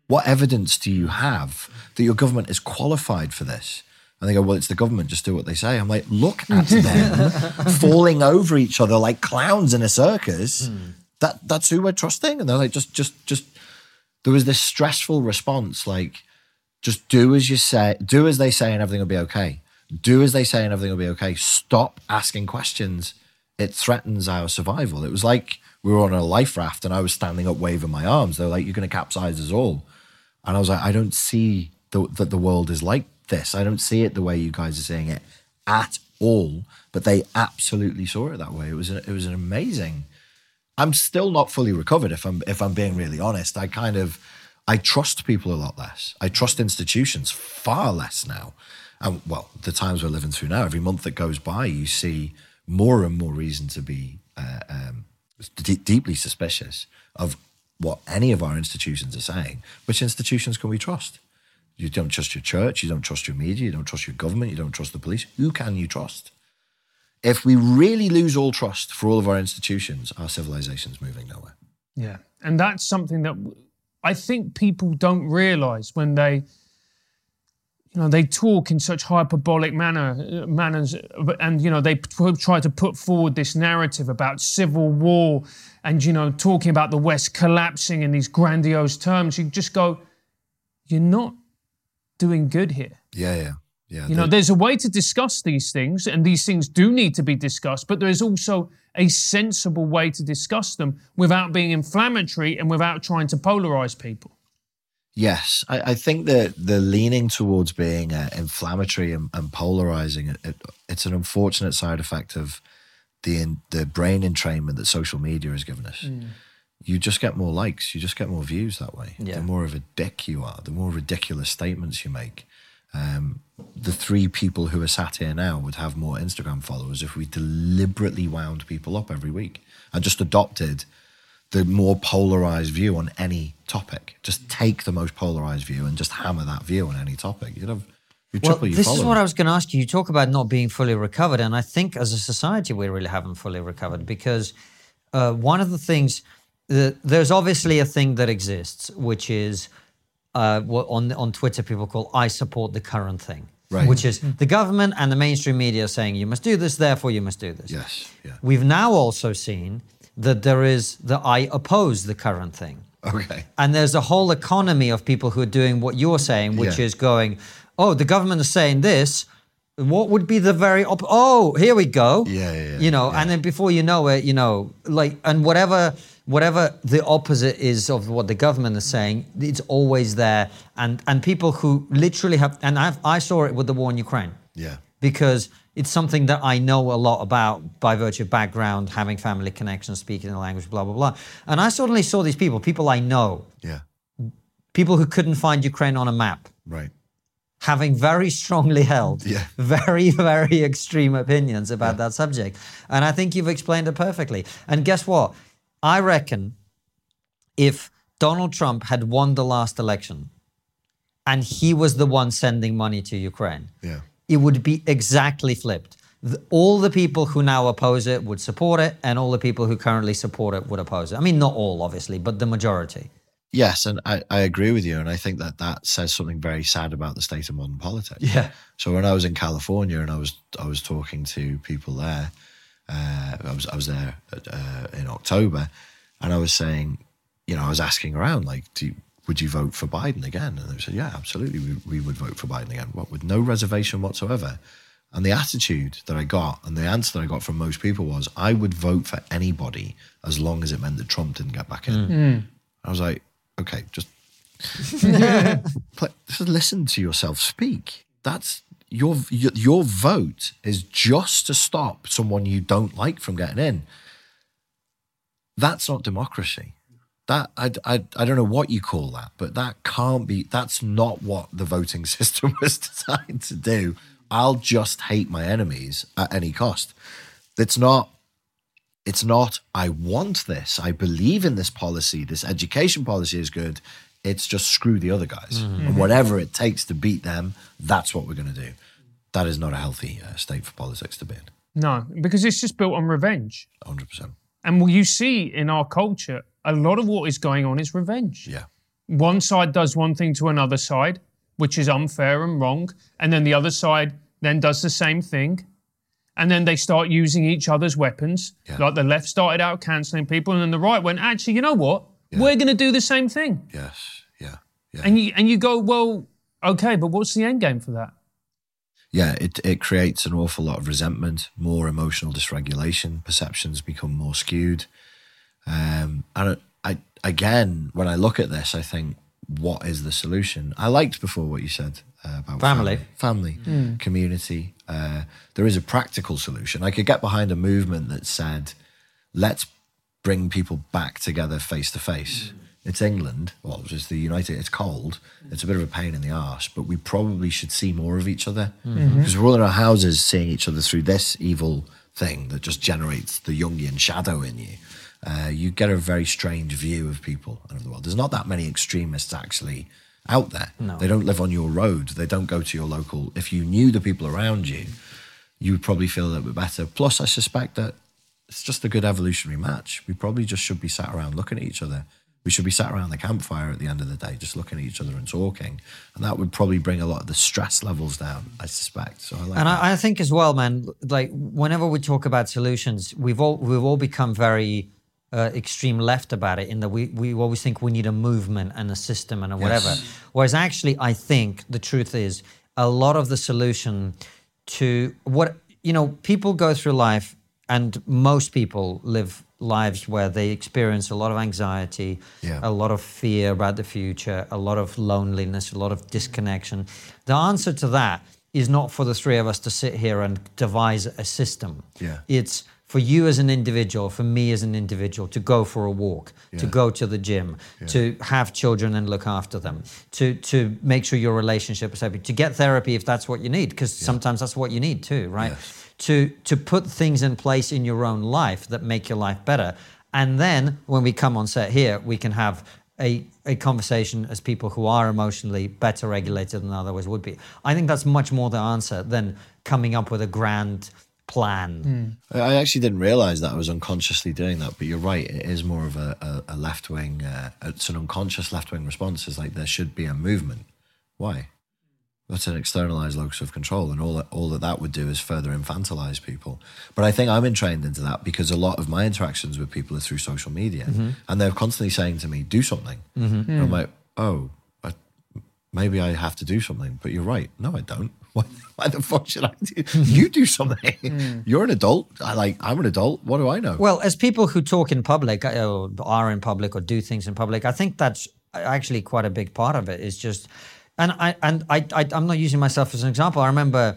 What evidence do you have that your government is qualified for this? And they go, well, it's the government, just do what they say. I'm like, look at them falling over each other like clowns in a circus. Hmm. That that's who we're trusting. And they're like, just just just there was this stressful response, like, just do as you say, do as they say, and everything will be okay. Do as they say, and everything will be okay. Stop asking questions. It threatens our survival. It was like we were on a life raft and I was standing up waving my arms. They were like, you're going to capsize us all. And I was like, I don't see the, that the world is like this. I don't see it the way you guys are seeing it at all. But they absolutely saw it that way. It was it was an amazing. I'm still not fully recovered. If I'm if I'm being really honest, I kind of I trust people a lot less. I trust institutions far less now. And well, the times we're living through now, every month that goes by, you see more and more reason to be uh, um, d- deeply suspicious of what any of our institutions are saying. Which institutions can we trust? You don't trust your church, you don't trust your media, you don't trust your government, you don't trust the police. Who can you trust? If we really lose all trust for all of our institutions, our civilization's moving nowhere. Yeah. And that's something that I think people don't realize when they you know they talk in such hyperbolic manner uh, manners uh, and you know they p- try to put forward this narrative about civil war and you know talking about the west collapsing in these grandiose terms you just go you're not doing good here Yeah, yeah, yeah. you know, there's a way to discuss these things, and these things do need to be discussed, but there is also a sensible way to discuss them without being inflammatory and without trying to polarize people. Yes, I, I think that the leaning towards being uh, inflammatory and, and polarizing, it, it, it's an unfortunate side effect of the in, the brain entrainment that social media has given us. You just get more likes, you just get more views that way. Yeah. The more of a dick you are, the more ridiculous statements you make. Um, the three people who are sat here now would have more Instagram followers if we deliberately wound people up every week and just adopted the more polarized view on any topic. Just take the most polarized view and just hammer that view on any topic. You'd have you well, triple your this is what I was going to ask you. You talk about not being fully recovered, and I think as a society we really haven't fully recovered because uh, one of the things that there's obviously a thing that exists, which is uh, what on on Twitter people call "I support the current thing," Right. which is the government and the mainstream media saying you must do this, therefore you must do this. Yes, yeah. We've now also seen that there is the "I oppose the current thing." Okay. And there's a whole economy of people who are doing what you're saying, which Yeah. is going, oh, the government is saying this. What would be the very op- oh here we go Yeah, yeah, yeah, you know yeah. and then before you know it you know like and whatever whatever the opposite is of what the government is saying it's always there and and people who literally have and I've, I saw it with the war in Ukraine Yeah. because it's something that I know a lot about by virtue of background, having family connections, speaking the language, blah, blah, blah. And I suddenly saw these people, people I know, Yeah. people who couldn't find Ukraine on a map, Right. having very strongly held, Yeah. very, very extreme opinions about that subject. And I think you've explained it perfectly. And guess what? I reckon if Donald Trump had won the last election and he was the one sending money to Ukraine, Yeah. it would be exactly flipped. The- all the people who now oppose it would support it, and all the people who currently support it would oppose it. I mean, not all, obviously, but the majority. Yes, and I, I agree with you, and I think that that says something very sad about the state of modern politics. Yeah. So when I was in California and I was I was talking to people there, uh, I was I was there uh, in October, and I was saying, you know, I was asking around like, do you, would you vote for Biden again? And they said, yeah, absolutely, we, we would vote for Biden again, what with no reservation whatsoever. And the attitude that I got and the answer that I got from most people was, I would vote for anybody as long as it meant that Trump didn't get back in. I was like, okay, just play, just listen to yourself speak. That's your, your vote is just to stop someone you don't like from getting in. That's not democracy. That I, I, I don't know what you call that, but that can't be. That's not what the voting system was designed to do. I'll just hate my enemies at any cost. It's not it's not i want this i believe in this policy this education policy is good it's just screw the other guys and whatever it takes to beat them that's what we're going to do that is not a healthy uh, state for politics to be in No, because it's just built on revenge. 100% And what you see in our culture, a lot of what is going on is revenge. yeah One side does one thing to another side, which is unfair and wrong, and then the other side then does the same thing. And then they start using each other's weapons. Yeah. Like the left started out cancelling people, and then the right went, actually, you know what? We're going to do the same thing. yes yeah yeah And you and you go, well, okay, but what's the end game for that? yeah, it, it creates an awful lot of resentment, more emotional dysregulation. Perceptions become more skewed. Um, and I, again, when I look at this, I think, what is the solution? I liked before what you said uh, about Family. family, community. Uh, there is a practical solution. I could get behind a movement that said, let's bring people back together face to face. It's England, well, it's the United. It's cold. It's a bit of a pain in the arse, but we probably should see more of each other because we're all in our houses seeing each other through this evil thing that just generates the Jungian shadow in you. Uh, you get a very strange view of people and of the world. There's not that many extremists actually out there. They don't live on your road. They don't go to your local. If you knew the people around you, you would probably feel a little bit better. Plus, I suspect that it's just a good evolutionary match. We probably just should be sat around looking at each other. We should be sat around the campfire at the end of the day, just looking at each other and talking. And that would probably bring a lot of the stress levels down, I suspect. So I like And. I, I think as well, man. Like whenever we talk about solutions, we've all we've all become very uh, extreme left about it. In that we we always think we need a movement and a system and a whatever. Whereas actually, I think the truth is a lot of the solution to what you know people go through life, and most people live lives where they experience a lot of anxiety, Yeah. a lot of fear about the future, a lot of loneliness, a lot of disconnection. The answer to that is not for the three of us to sit here and devise a system. Yeah. It's for you as an individual, for me as an individual, to go for a walk, to go to the gym, to have children and look after them, to to make sure your relationship is happy, to get therapy if that's what you need, because sometimes that's what you need too, right? Yes. To to put things in place in your own life that make your life better. And then when we come on set here, we can have a, a conversation as people who are emotionally better regulated than otherwise would be. I think that's much more the answer than coming up with a grand plan. I I actually didn't realize that I was unconsciously doing that, but you're right. It is more of a, a, a left wing, uh, it's an unconscious left wing response. It's like there should be a movement. Why? That's an externalized locus of control, and all that, all that that would do is further infantilize people. But I think I'm entrained into that because a lot of my interactions with people are through social media, mm-hmm. and they're constantly saying to me, "Do something." Mm-hmm. And I'm hmm. like, "Oh, I, maybe I have to do something." But you're right. No, I don't. Why, why the fuck should I do? You do something. You're an adult. I like. I'm an adult. What do I know? Well, as people who talk in public, uh, or are in public, or do things in public, I think that's actually quite a big part of it. Is just, and I and I, I I'm not using myself as an example. I remember.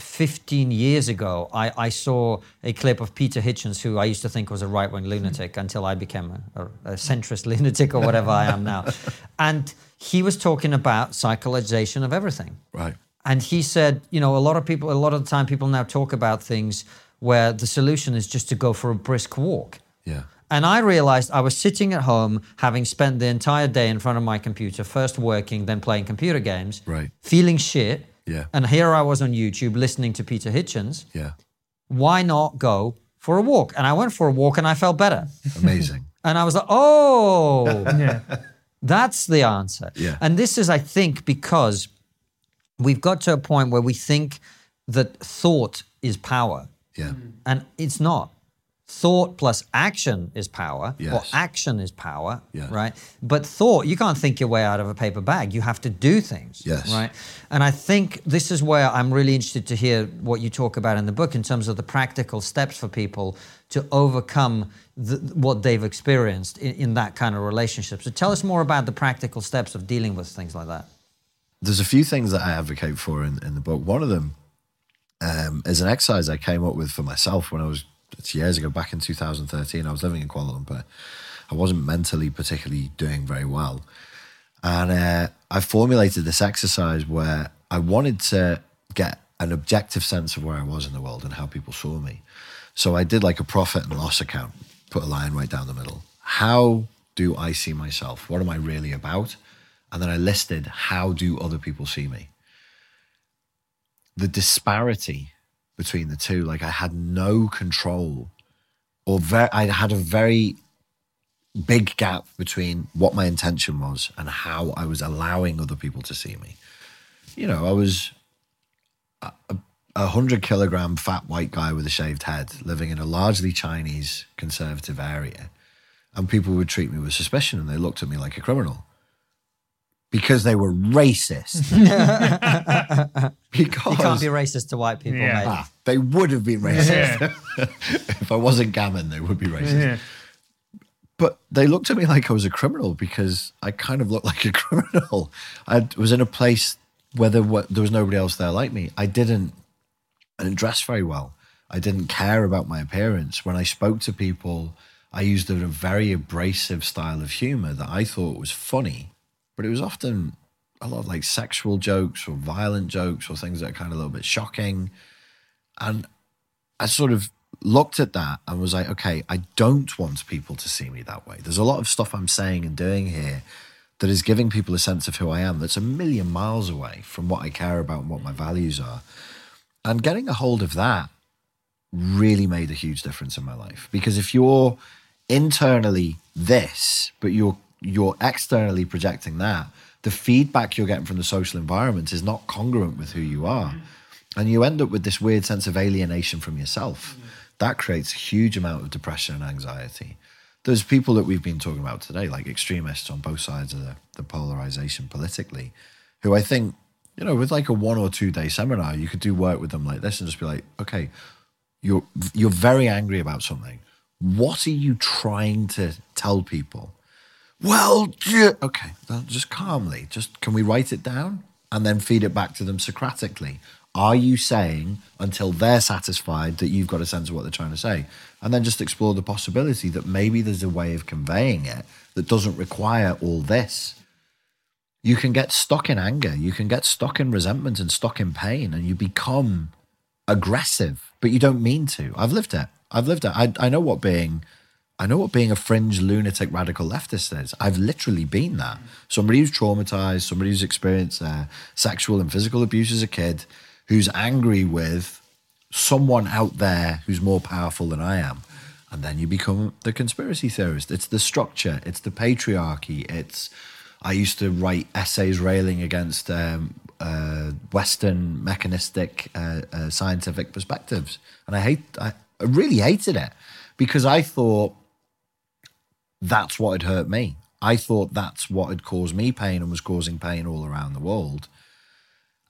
15 years ago, I, I saw a clip of Peter Hitchens, who I used to think was a right wing lunatic until I became a, a, a centrist lunatic or whatever I am now. And he was talking about psychologization of everything. right. And he said, you know, a lot of people, a lot of the time, people now talk about things where the solution is just to go for a brisk walk. Yeah. And I realized I was sitting at home, having spent the entire day in front of my computer, first working, then playing computer games, Right. feeling shit. Yeah. And here I was on YouTube listening to Peter Hitchens. Yeah. Why not go for a walk? And I went for a walk and I felt better. Amazing. And I was like, oh, Yeah. That's the answer. Yeah. And this is, I think, because we've got to a point where we think that thought is power. Yeah. Hmm. And it's not. Thought plus action is power, yes. or action is power, Yeah. right? But thought, you can't think your way out of a paper bag. You have to do things, Yes. right? And I think this is where I'm really interested to hear what you talk about in the book in terms of the practical steps for people to overcome the, what they've experienced in, in that kind of relationship. So tell us more about the practical steps of dealing with things like that. There's a few things that I advocate for in, in the book. One of them um, is an exercise I came up with for myself when I was it's years ago, back in 2013. I was living in Kuala Lumpur. I wasn't mentally particularly doing very well. And uh, I formulated this exercise where I wanted to get an objective sense of where I was in the world and how people saw me. So I did like a profit and loss account, put a line right down the middle. How do I see myself? What am I really about? And then I listed how do other people see me? The disparity between the two, like I had no control, or very, I had a very big gap between what my intention was and how I was allowing other people to see me. You know, I was a, a hundred kilogram fat white guy with a shaved head living in a largely Chinese conservative area. And people would treat me with suspicion and they looked at me like a criminal because they were racist. because You can't be racist to white people, Yeah. mate. Ah, they would have been racist. Yeah. if I wasn't gammon, they would be racist. yeah. But they looked at me like I was a criminal because I kind of looked like a criminal. I was in a place where there, wa- there was nobody else there like me. I didn't, I didn't dress very well. I didn't care about my appearance. When I spoke to people, I used a very abrasive style of humor that I thought was funny, but it was often a lot of like sexual jokes or violent jokes or things that are kind of a little bit shocking. And I sort of looked at that and was like, okay, I don't want people to see me that way. There's a lot of stuff I'm saying and doing here that is giving people a sense of who I am that's a million miles away from what I care about and what my values are. And getting a hold of that really made a huge difference in my life because if you're internally this, but you're you're externally projecting that, the feedback you're getting from the social environment is not congruent with who you are. And you end up with this weird sense of alienation from yourself. That creates a huge amount of depression and anxiety. There's people that we've been talking about today, like extremists on both sides of the, the polarization politically, who I think, you know, with like a one or two day seminar, you could do work with them like this and just be like, okay, you're you're very angry about something. What are you trying to tell people? Well, okay, just calmly, just can we write it down and then feed it back to them Socratically? Are you saying until they're satisfied that you've got a sense of what they're trying to say? And then just explore the possibility that maybe there's a way of conveying it that doesn't require all this. You can get stuck in anger, you can get stuck in resentment and stuck in pain, and you become aggressive, but you don't mean to. I've lived it. I've lived it. I, I know what being I know what being a fringe lunatic radical leftist is. I've literally been that. Somebody who's traumatized, somebody who's experienced uh, sexual and physical abuse as a kid, who's angry with someone out there who's more powerful than I am. And then you become the conspiracy theorist. It's the structure, it's the patriarchy. It's I used to write essays railing against um, uh, Western mechanistic uh, uh, scientific perspectives, and I hate. I, I really hated it because I thought that's what had hurt me. I thought that's what had caused me pain and was causing pain all around the world.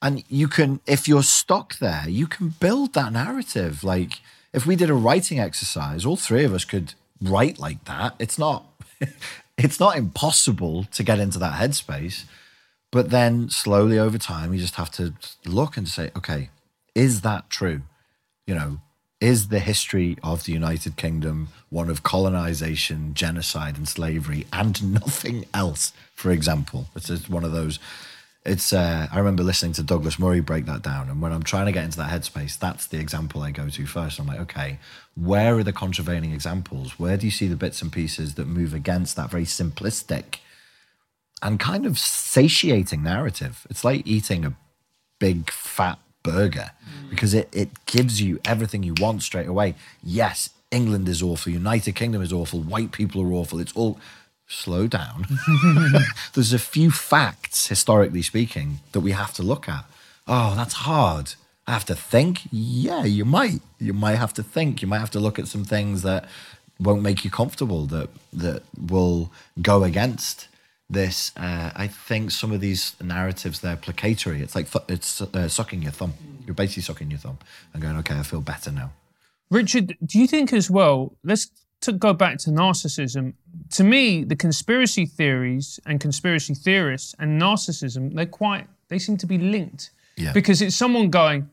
And you can, if you're stuck there, you can build that narrative. Like if we did a writing exercise, all three of us could write like that. It's not, it's not impossible to get into that headspace. But then slowly over time, you just have to look and say, okay, is that true? You know, is the history of the United Kingdom one of colonization, genocide, and slavery, and nothing else? For example, it's one of those. It's. Uh, I remember listening to Douglas Murray break that down, and when I'm trying to get into that headspace, that's the example I go to first. I'm like, okay, where are the contravailing examples? Where do you see the bits and pieces that move against that very simplistic and kind of satiating narrative? It's like eating a big fat burger because it, it gives you everything you want straight away. Yes, England is awful, United Kingdom is awful, white people are awful. It's all slow down. There's a few facts, historically speaking, that we have to look at. Oh, that's hard. I have to think. Yeah, you might. You might have to think. You might have to look at some things that won't make you comfortable. That that will go against this. Uh, I think some of these narratives they're placatory. It's like it's uh, sucking your thumb. You're basically sucking your thumb and going, okay, I feel better now. Richard, do you think as well? Let's to go back to narcissism. To me, the conspiracy theories and conspiracy theorists and narcissism, they're quite, they seem to be linked. Yeah. Because it's someone going,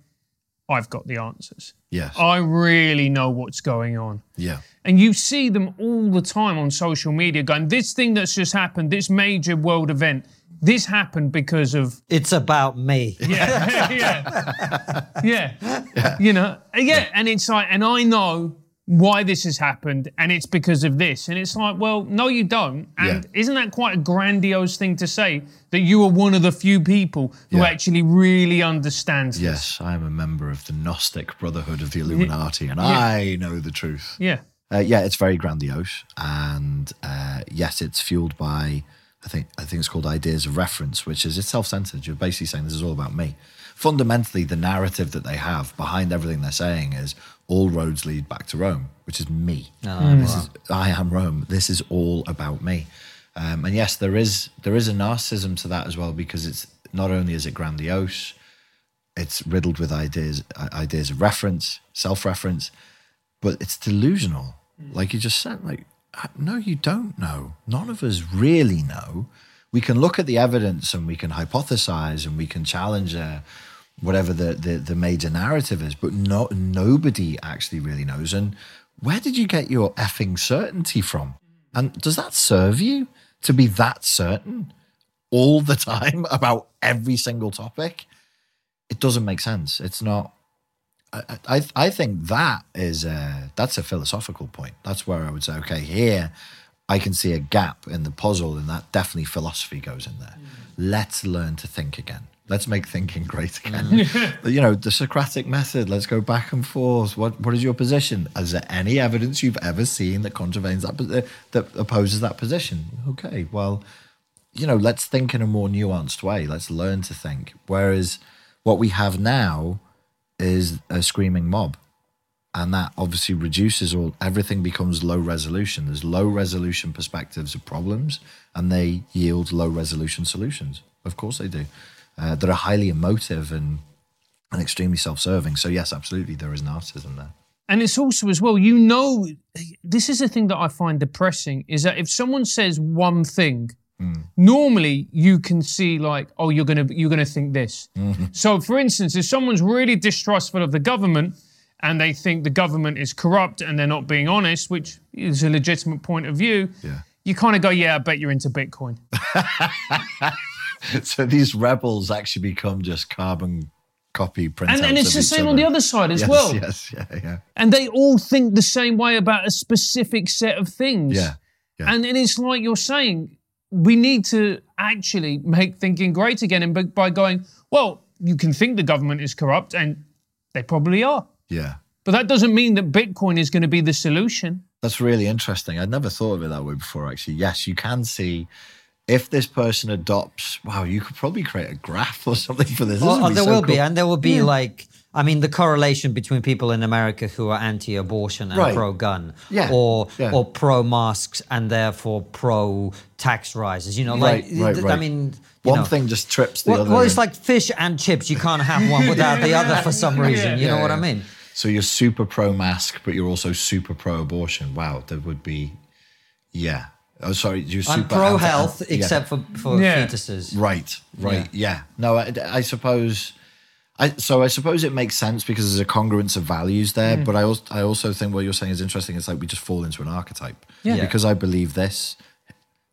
I've got the answers. Yes. I really know what's going on. Yeah. And you see them all the time on social media going, this thing that's just happened, this major world event, this happened because of It's about me. yeah, yeah, yeah, You know, yeah, and it's like, and I know why this has happened, and it's because of this, and it's like, well, no, you don't, and Yeah. isn't that quite a grandiose thing to say that you are one of the few people who Yeah. actually really understands this? Yes, I am a member of the Gnostic Brotherhood of the Illuminati, and I know the truth. Yeah, Uh, yeah, it's very grandiose, and uh, yes, it's fueled by I think I think it's called ideas of reference, which is it's self-centered. You're basically saying this is all about me. Fundamentally, the narrative that they have behind everything they're saying is all roads lead back to Rome, which is me. This is I am Rome. This is all about me. Um, and yes, there is there is a narcissism to that as well because it's not only is it grandiose, it's riddled with ideas ideas of reference, self-reference, but it's delusional. Like you just said, like uh, no, you don't know. None of us really know. We can look at the evidence and we can hypothesize and we can challenge uh, whatever the, the the major narrative is, but no nobody actually really knows. And where did you get your effing certainty from? And does that serve you to be that certain all the time about every single topic? It doesn't make sense. It's not. I, I I think that is a, that's a philosophical point. That's where I would say, okay, here I can see a gap in the puzzle, and that definitely philosophy goes in there. Mm. Let's learn to think again. Let's make thinking great again. Mm. you know, the Socratic method. Let's go back and forth. What what is your position? Is there any evidence you've ever seen that contravenes that that opposes that position? Okay, well, you know, let's think in a more nuanced way. Let's learn to think. Whereas what we have now is a screaming mob. And that obviously reduces all everything becomes low resolution. There's low resolution perspectives of problems and they yield low resolution solutions. Of course they do. Uh, that are highly emotive and and extremely self-serving. So yes, absolutely there is narcissism there. and it's also as well, you know, this is the thing that I find depressing is that if someone says one thing. Normally, you can see like, oh, you're gonna you're gonna think this. So, for instance, if someone's really distrustful of the government and they think the government is corrupt and they're not being honest, which is a legitimate point of view, Yeah. you kind of go, yeah, I bet you're into Bitcoin. so these rebels actually become just carbon copy printouts. And, and it's the same on the other side as yes, well. Yes, yeah, yeah. And they all think the same way about a specific set of things. Yeah. Yeah. And, and it's like you're saying, we need to actually make thinking great again. And by, by going, well, you can think the government is corrupt, and they probably are. Yeah. But that doesn't mean that Bitcoin is going to be the solution. That's really interesting. I'd never thought of it that way before, actually. Yes, you can see if this person adopts, wow, you could probably create a graph or something for this. This oh, Well, there so will be, and there will be like, I mean, the correlation between people in America who are anti-abortion and Right. pro-gun, Yeah, or yeah. or pro-masks and therefore pro-tax rises. You know, like right, th- right. I mean, you One know. thing just trips the Well, other. well, it's like fish and chips. You can't have one without the other for some reason. you know Yeah, what I mean? So you're super pro mask, but you're also super pro abortion. Wow, there would be, yeah. Oh, sorry, you're super I'm pro anti- health, yeah. except for for Yeah. fetuses. Right, right, yeah. No, I, I suppose. I, so I suppose it makes sense because there's a congruence of values there. Mm. But I also I also think what you're saying is interesting. It's like we just fall into an archetype. Yeah. Because I believe this.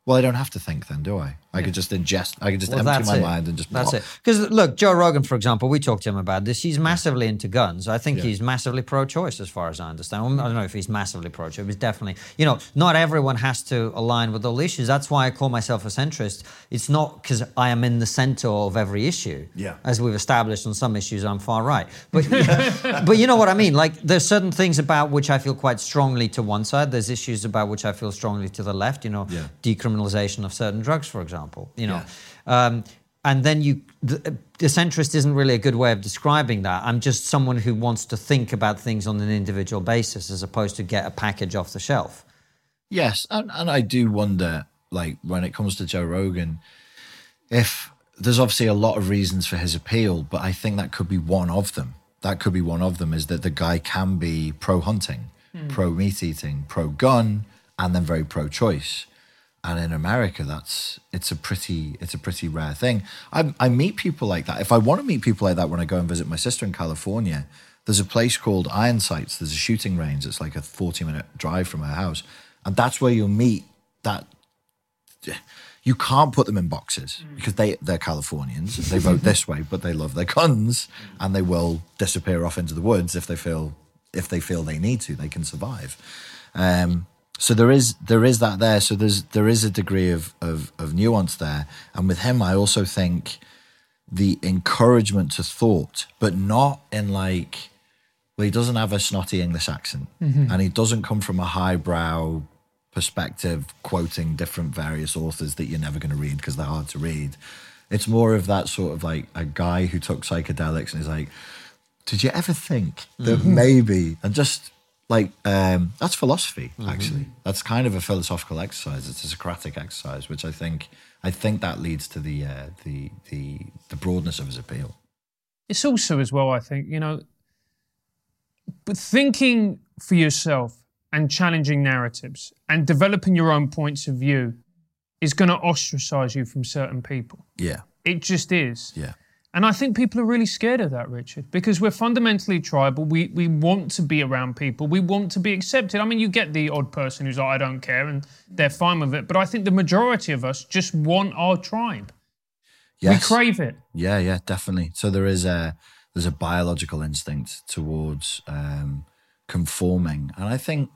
Well, I don't have to think then, do I? I could just ingest. I could just Well, empty my it. mind and just. That's it. Because look, Joe Rogan, for example, we talked to him about this. He's massively into guns. I think Yeah. he's massively pro-choice, as far as I understand. I don't know if he's massively pro-choice. But he's definitely, you know, not everyone has to align with all issues. That's why I call myself a centrist. It's not because I am in the center of every issue. Yeah. As we've established on some issues, I'm far right. But but you know what I mean. Like there's certain things about which I feel quite strongly to one side. There's issues about which I feel strongly to the left. You know, Yeah. decriminalization of certain drugs, for example. You know, um, and then you the, the centrist isn't really a good way of describing that. I'm just someone who wants to think about things on an individual basis as opposed to get a package off the shelf. Yes, and, and I do wonder, like when it comes to Joe Rogan, if there's obviously a lot of reasons for his appeal, but I think that could be one of them. That could be one of them is that the guy can be pro hunting, pro meat eating, pro gun, and then very pro choice. And in America, that's it's a pretty it's a pretty rare thing. I, I meet people like that. If I want to meet people like that when I go and visit my sister in California, there's a place called Iron Sights. There's a shooting range. It's like a 40 minute drive from her house, and that's where you'll meet that you can't put them in boxes because they they're Californians. They vote this way, but they love their guns and they will disappear off into the woods if they feel if they feel they need to. They can survive. Um, so there is there is that there. So there's there is a degree of of, of nuance there. And with him, I also think the encouragement to thought, but not in like well, he doesn't have a snotty English accent, mm-hmm. and he doesn't come from a highbrow perspective, quoting different various authors that you're never going to read because they're hard to read. It's more of that sort of like a guy who took psychedelics and is like, "Did you ever think that mm-hmm. maybe?" And just like um, that's philosophy. Actually, that's kind of a philosophical exercise. It's a Socratic exercise, which I think I think that leads to the uh, the the the broadness of his appeal. it's also as well, I think, you know, but thinking for yourself and challenging narratives and developing your own points of view is going to ostracize you from certain people. Yeah, It just is. yeah. And I think people are really scared of that, Richard, because we're fundamentally tribal. We we want to be around people. We want to be accepted. I mean, you get the odd person who's like, I don't care, and they're fine with it. But I think the majority of us just want our tribe. Yes. We crave it. Yeah, yeah, definitely. So there is a there's a biological instinct towards um, conforming, and I think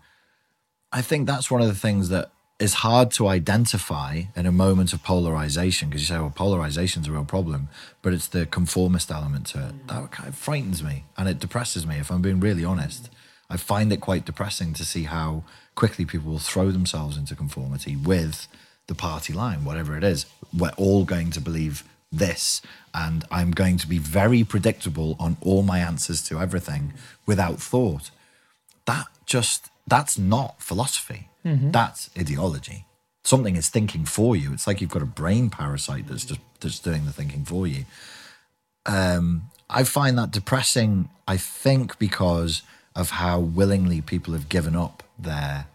I think that's one of the things that is hard to identify in a moment of polarization because you say, well, polarization is a real problem, but it's the conformist element to it that kind of frightens me and it depresses me. If I'm being really honest, I find it quite depressing to see how quickly people will throw themselves into conformity with the party line, whatever it is. We're all going to believe this, and I'm going to be very predictable on all my answers to everything without thought. That just that's not philosophy. That's ideology. Something is thinking for you. It's like you've got a brain parasite that's just that's doing the thinking for you. Um, I find that depressing. I think because of how willingly people have given up their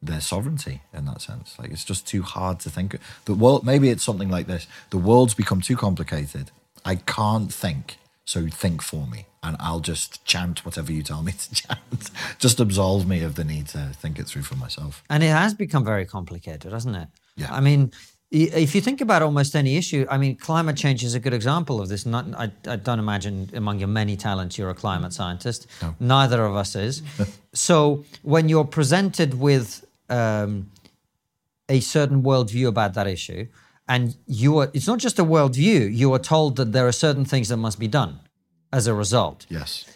their sovereignty in that sense. Like it's just too hard to think. The world. Maybe it's something like this. The world's become too complicated. I can't think. So think for me, and I'll just chant whatever you tell me to chant. just absolve me of the need to think it through for myself. And it has become very complicated, hasn't it? Yeah. I mean, if you think about almost any issue, I mean, climate change is a good example of this. Not, I, I don't imagine among your many talents you're a climate scientist. Neither of us is. so when you're presented with um, a certain worldview about that issue, and you are, it's not just a worldview, you are told that there are certain things that must be done as a result. Yes.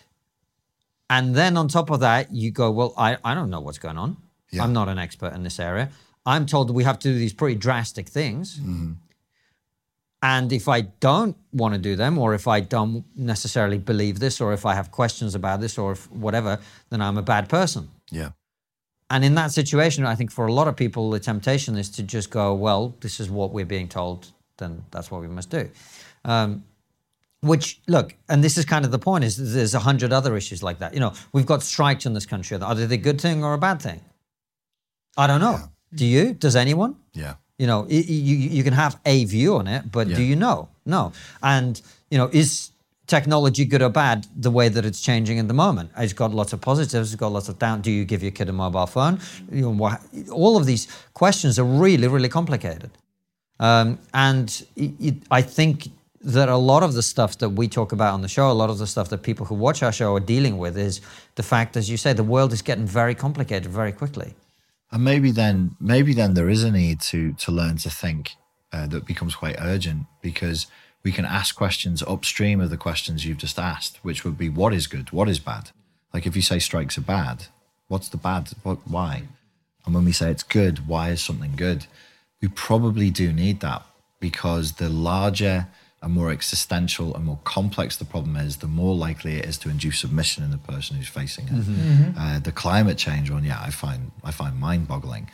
And then on top of that, you go, well, I, I don't know what's going on. Yeah. I'm not an expert in this area. I'm told that we have to do these pretty drastic things. Mm-hmm. And if I don't want to do them, or if I don't necessarily believe this, or if I have questions about this, or if whatever, then I'm a bad person. Yeah. And in that situation, I think for a lot of people, the temptation is to just go, well, this is what we're being told, then that's what we must do. Um, which, look, and this is kind of the point, is there's a hundred other issues like that. You know, we've got strikes in this country. Are they a good thing or a bad thing? I don't know. Do you? Does anyone? Yeah. You know, you, you can have a view on it, but Yeah. do you know? No. And, you know, is technology good or bad the way that it's changing in the moment? It's got lots of positives, it's got lots of down. Do you give your kid a mobile phone? You know, all of these questions are really, really complicated. Um, and it, it, I think that a lot of the stuff that we talk about on the show, a lot of the stuff that people who watch our show are dealing with is the fact, as you say, the world is getting very complicated very quickly. And maybe then, maybe then there is a need to to learn to think uh, that becomes quite urgent because we can ask questions upstream of the questions you've just asked, which would be what is good, what is bad. Like if you say strikes are bad, what's the bad? What? Why? And when we say it's good, why is something good? we probably do need that because the larger and more existential and more complex the problem is, the more likely it is to induce submission in the person who's facing it. Uh, the climate change one, yeah, I find I find mind-boggling.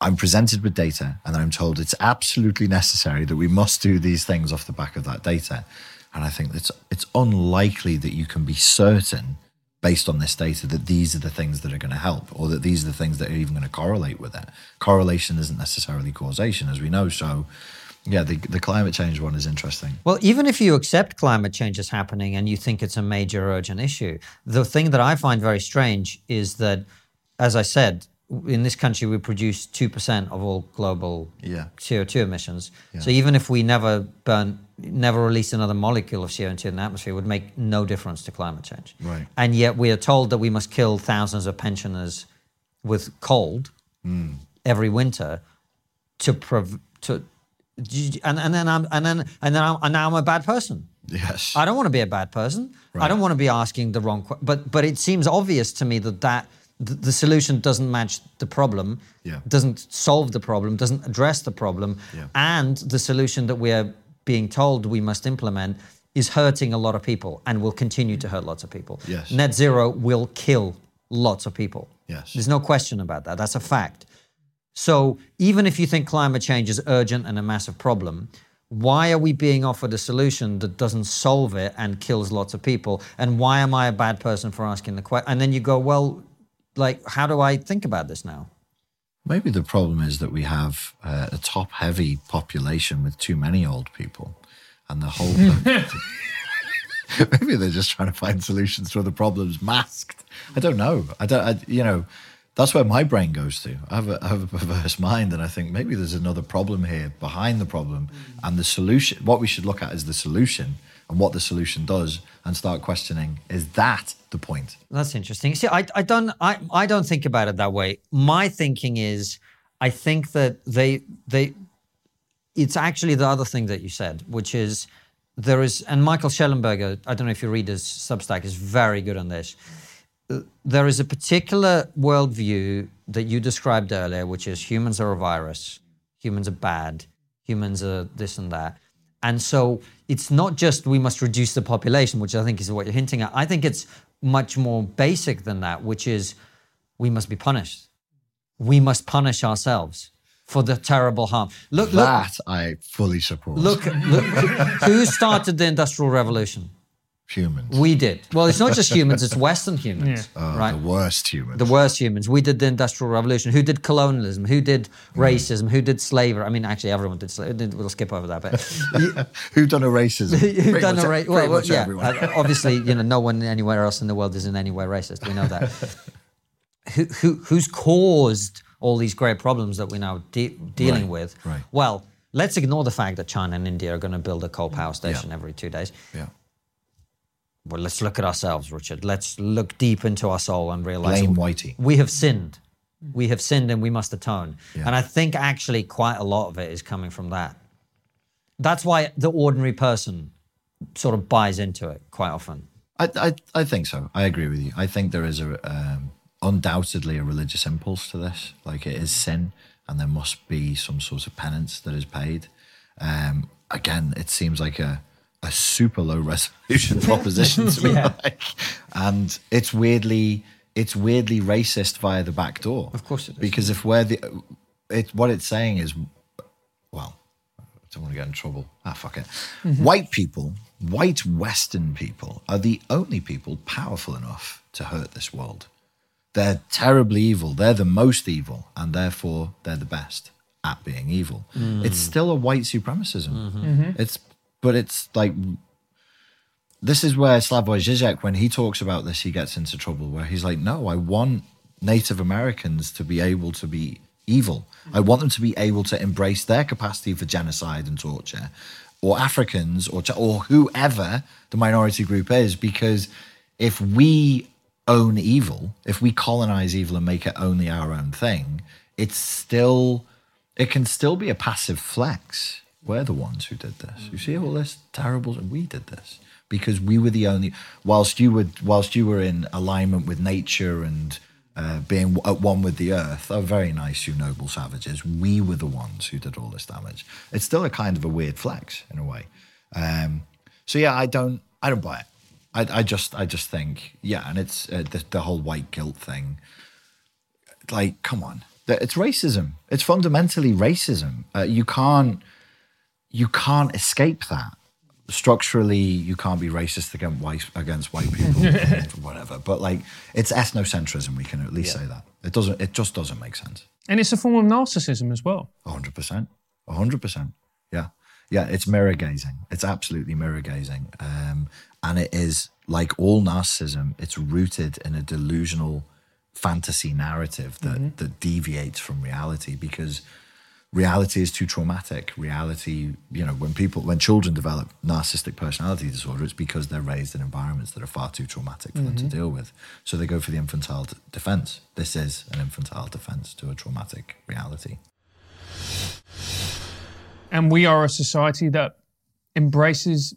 I'm presented with data and I'm told it's absolutely necessary that we must do these things off the back of that data. And I think it's it's unlikely that you can be certain based on this data that these are the things that are going to help or that these are the things that are even going to correlate with it. Correlation isn't necessarily causation, as we know. So yeah, the, the climate change one is interesting. Well, even if you accept climate change is happening and you think it's a major urgent issue, the thing that I find very strange is that, as I said, in this country we produce 2% of all global Yeah. CO2 emissions. So even if we never burn, never release another molecule of CO2 in the atmosphere, it would make no difference to climate change. Right. And yet we are told that we must kill thousands of pensioners with cold mm. every winter to prov- to and, and then I'm and then and then I'm, and now I'm a bad person. Yes. I don't want to be a bad person. I don't want to be asking the wrong. But but it seems obvious to me that that the, the solution doesn't match the problem. Yeah. Doesn't solve the problem. Doesn't address the problem. Yeah. And the solution that we are being told we must implement is hurting a lot of people and will continue to hurt lots of people. Yes. Net zero will kill lots of people. Yes. There's no question about that. That's a fact. So even if you think climate change is urgent and a massive problem, why are we being offered a solution that doesn't solve it and kills lots of people? And why am I a bad person for asking the question? And then you go, well, like, how do I think about this now? Maybe the problem is that we have uh, a top heavy population with too many old people. And the whole. Maybe they're just trying to find solutions to other problems masked. I don't know. I don't, I, you know, that's where my brain goes to. I have, a, I have a perverse mind, and I think maybe there's another problem here behind the problem. And the solution, what we should look at is the solution and what the solution does, and start questioning is that the point? That's interesting. See, I, I don't I, I don't think about it that way. My thinking is I think that they they it's actually the other thing that you said, which is there is and Michael Shellenberger, I don't know if you read his Substack, is very good on this. There is a particular worldview that you described earlier, which is humans are a virus, humans are bad, humans are this and that. And so it's not just we must reduce the population, which I think is what you're hinting at. I think it's much more basic than that, which is we must be punished. We must punish ourselves for the terrible harm. Look, look, That I fully support. look, look. Who started the Industrial Revolution? Humans. We did. Well, it's not just humans; it's Western humans, Oh, right? The worst humans. the worst humans. We did the Industrial Revolution. Who did colonialism? Who did racism? Who did slavery? I mean, actually, everyone did slavery. We'll skip over that bit. Who done a racism? Who Pretty done much- a ra- pretty well, well, yeah. uh, obviously, you know, no one anywhere else in the world is in any way racist. We know that. who, who, who's caused all these great problems that we're now de- dealing Right, with? right. Well, let's ignore the fact that China and India are going to build a coal power station every two days. yeah. Well, let's look at ourselves, Richard. Let's look deep into our soul and realize Blame Whitey. we have sinned. We have sinned and we must atone. Yeah. And I think actually quite a lot of it is coming from that. That's why the ordinary person sort of buys into it quite often. I, I, I think so. I agree with you. I think there is a um, undoubtedly a religious impulse to this. Like it is sin, and there must be some sort of penance that is paid. Um, again, it seems like a a super low resolution proposition to me. Like, and it's weirdly it's weirdly racist via the back door. Of course it is. Because if we're the it what it's saying is well, I don't want to get in trouble. Ah, fuck it. Mm-hmm. White people, white Western people, are the only people powerful enough to hurt this world. They're terribly evil. They're the most evil, and therefore they're the best at being evil. Mm. It's still a white supremacism. Mm-hmm. Mm-hmm. It's, but it's like this is where Slavoj Žižek, when he talks about this, he gets into trouble. Where he's like, "No, I want Native Americans to be able to be evil. I want them to be able to embrace their capacity for genocide and torture, or Africans, or or whoever the minority group is. Because if we own evil, if we colonize evil and make it only our own thing, it's still, it can still be a passive flex. We're the ones who did this. You see all this terrible, and we did this because we were the only. Whilst you would, whilst you were in alignment with nature and uh, being at one with the earth, oh, very nice, you noble savages. We were the ones who did all this damage. It's still a kind of a weird flex in a way. Um, so yeah, I don't, I don't buy it. I, I just, I just think, yeah, and it's uh, the, the whole white guilt thing. Like, come on, it's racism. It's fundamentally racism. Uh, you can't, you can't escape that. Structurally you can't be racist against white against white people whatever. But like it's ethnocentrism we can at least say that. It doesn't it just doesn't make sense. And it's a form of narcissism as well. 100% 100% yeah. Yeah it's mirror gazing. It's absolutely mirror gazing. Um, and it is like all narcissism it's rooted in a delusional fantasy narrative that that deviates from reality because reality is too traumatic reality you know when people when children develop narcissistic personality disorder it's because they're raised in environments that are far too traumatic for them to mm-hmm. deal with so they go for the infantile d- defense this is an infantile defense to a traumatic reality And we are a society that embraces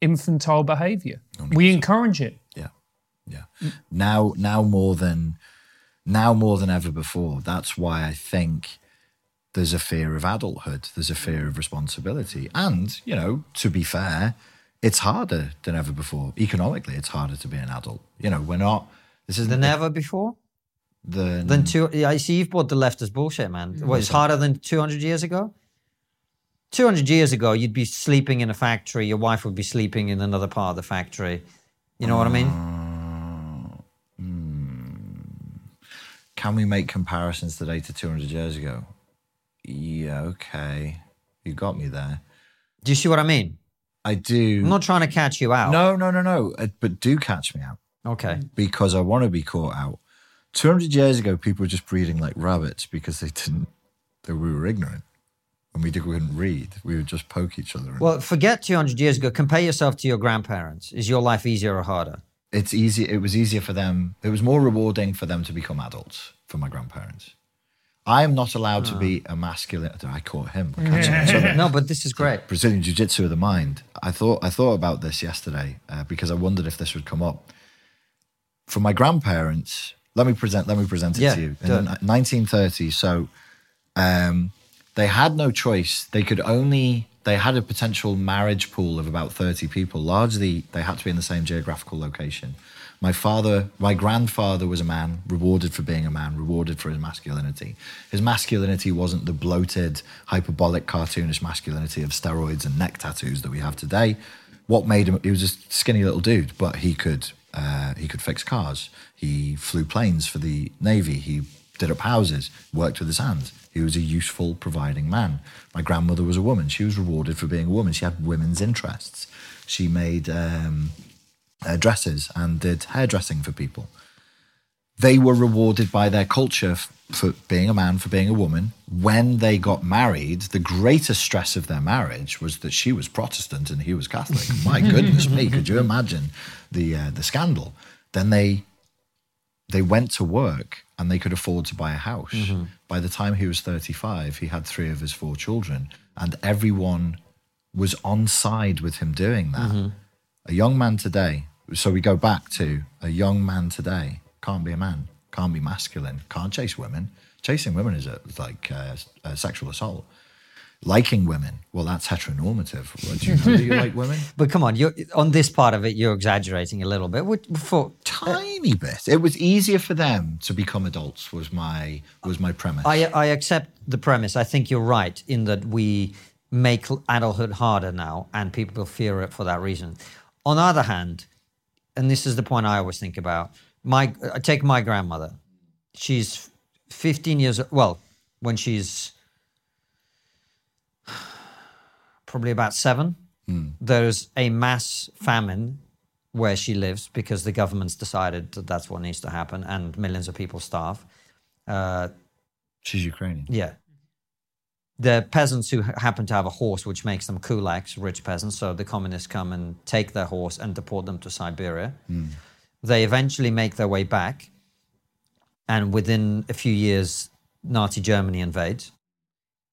infantile behavior. We encourage it. Yeah, yeah. Mm. Now, now more than now more than ever before. That's why I think there's a fear of adulthood. There's a fear of responsibility, and you know, to be fair, it's harder than ever before. Economically, it's harder to be an adult. You know, we're not. This isn't Than ever before? the Than two, yeah, I see you've bought the left as bullshit, man. Mm-hmm. What, it's harder than 200 years ago? 200 years ago, you'd be sleeping in a factory, your wife would be sleeping in another part of the factory. You know what I mean? Uh, hmm. Can we make comparisons today to 200 years ago? Yeah, okay. You got me there. Do you see what I mean? I do. I'm not trying to catch you out. no, no, no, no. Uh, But do catch me out. Okay. because I want to be caught out. 200 years ago, people were just breeding like rabbits because they didn't, they, we were ignorant. And we, did, we couldn't read. We would just poke each other. Well, forget 200 years ago. Compare yourself to your grandparents. Is your life easier or harder? it's easy. It was easier for them. It was more rewarding for them to become adults for my grandparents. I am not allowed to be a masculine. I caught him. I can't say my southern. No, but this is great. Brazilian Jiu Jitsu of the mind. I thought I thought about this yesterday uh, because I wondered if this would come up. For my grandparents, let me present. Let me present it Yeah, to you. In do the it. ni- 1930s, so um, they had no choice. They could only. They had a potential marriage pool of about 30 people. Largely, they had to be in the same geographical location. My father, my grandfather was a man, rewarded for being a man, rewarded for his masculinity. His masculinity wasn't the bloated, hyperbolic, cartoonish masculinity of steroids and neck tattoos that we have today. What made him? He was a skinny little dude, but he could uh, he could fix cars. He flew planes for the navy. He did up houses, worked with his hands. He was a useful, providing man. My grandmother was a woman. She was rewarded for being a woman. She had women's interests. She made um, uh, dresses and did hairdressing for people. They were rewarded by their culture f- for being a man, for being a woman. When they got married, the greatest stress of their marriage was that she was Protestant and he was Catholic. My goodness me, could you imagine the uh, the scandal? Then they they went to work and they could afford to buy a house. By the time he was 35, he had three of his four children, and everyone was on side with him doing that. A young man today, so we go back to a young man today can't be a man, can't be masculine, can't chase women. Chasing women is a, like uh, a sexual assault. Liking women, well, that's heteronormative. Well, do you know that you like women? But come on, you're, on this part of it, you're exaggerating a little bit. What- For, Tiny bit. It was easier for them to become adults. Was my was my premise. I, I accept the premise. I think you're right in that we make adulthood harder now and people fear it for that reason. On the other hand, and this is the point I always think about, my I take my grandmother. She's 15 years well, when she's probably about 7, there's a mass famine where she lives because the government's decided that that's what needs to happen and millions of people starve. Uh, She's Ukrainian. yeah. The peasants who happen to have a horse, which makes them kulaks, rich peasants, so the communists come and take their horse and deport them to Siberia. Hmm. They eventually make their way back, and within a few years, Nazi Germany invades,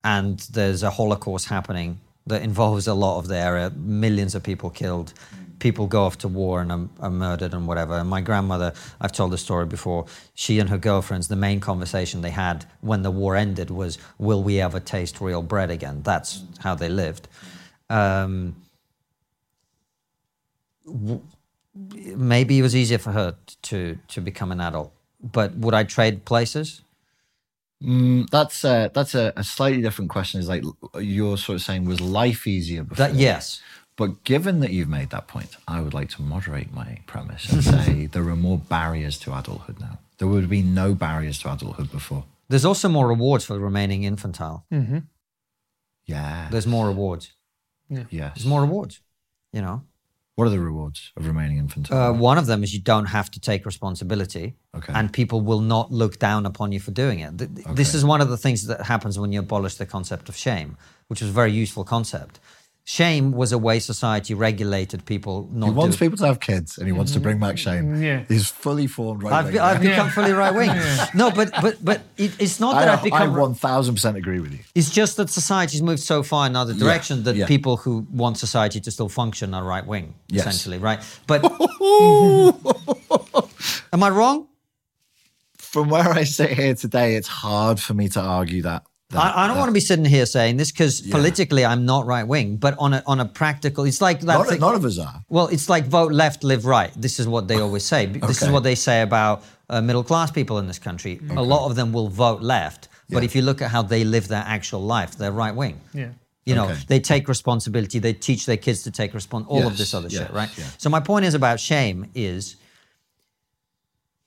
and there's a Holocaust happening that involves a lot of the area, millions of people killed. People go off to war and are, are murdered and whatever. And my grandmother, I've told the story before, she and her girlfriends, the main conversation they had when the war ended was, Will we ever taste real bread again? That's how they lived. Um, w- maybe it was easier for her to, to become an adult. But would I trade places? Mm, that's a, that's a, a slightly different question. Is like you're sort of saying, was life easier before? That, yes. But given that you've made that point, I would like to moderate my premise and say there are more barriers to adulthood now. There would be no barriers to adulthood before. There's also more rewards for remaining infantile. Yeah. There's more rewards. yes. There's more rewards, you know. What are the rewards of remaining infantile? Uh, one of them is you don't have to take responsibility, Okay. and people will not look down upon you for doing it. Th- th- This is one of the things that happens when you abolish the concept of shame, which was a very useful concept. Shame was a way society regulated people not he wants do. people to have kids and he wants to mm-hmm. bring back shame. Mm-hmm. Yeah. He's fully formed right I've, be- I've become fully right wing. No, but but but it, it's not that I, I've become. I 1000% agree with you. It's just that society's moved so far in other direction that yeah. people who want society to still function are right wing, Yes. essentially, right? But am I wrong? From where I sit here today, it's hard for me to argue that. That I, I don't that- want to be sitting here saying this because politically I'm not right wing, but on a on a practical, it's like that. None, thing- none of us are. well, it's like vote left, live right. This is what they always say. This is what they say about uh, middle class people in this country. A lot of them will vote left, but if you look at how they live their actual life, they're right wing. Yeah. You know, Okay. they take responsibility. They teach their kids to take respons All of this other yes, shit, right? yeah. So my point is about shame is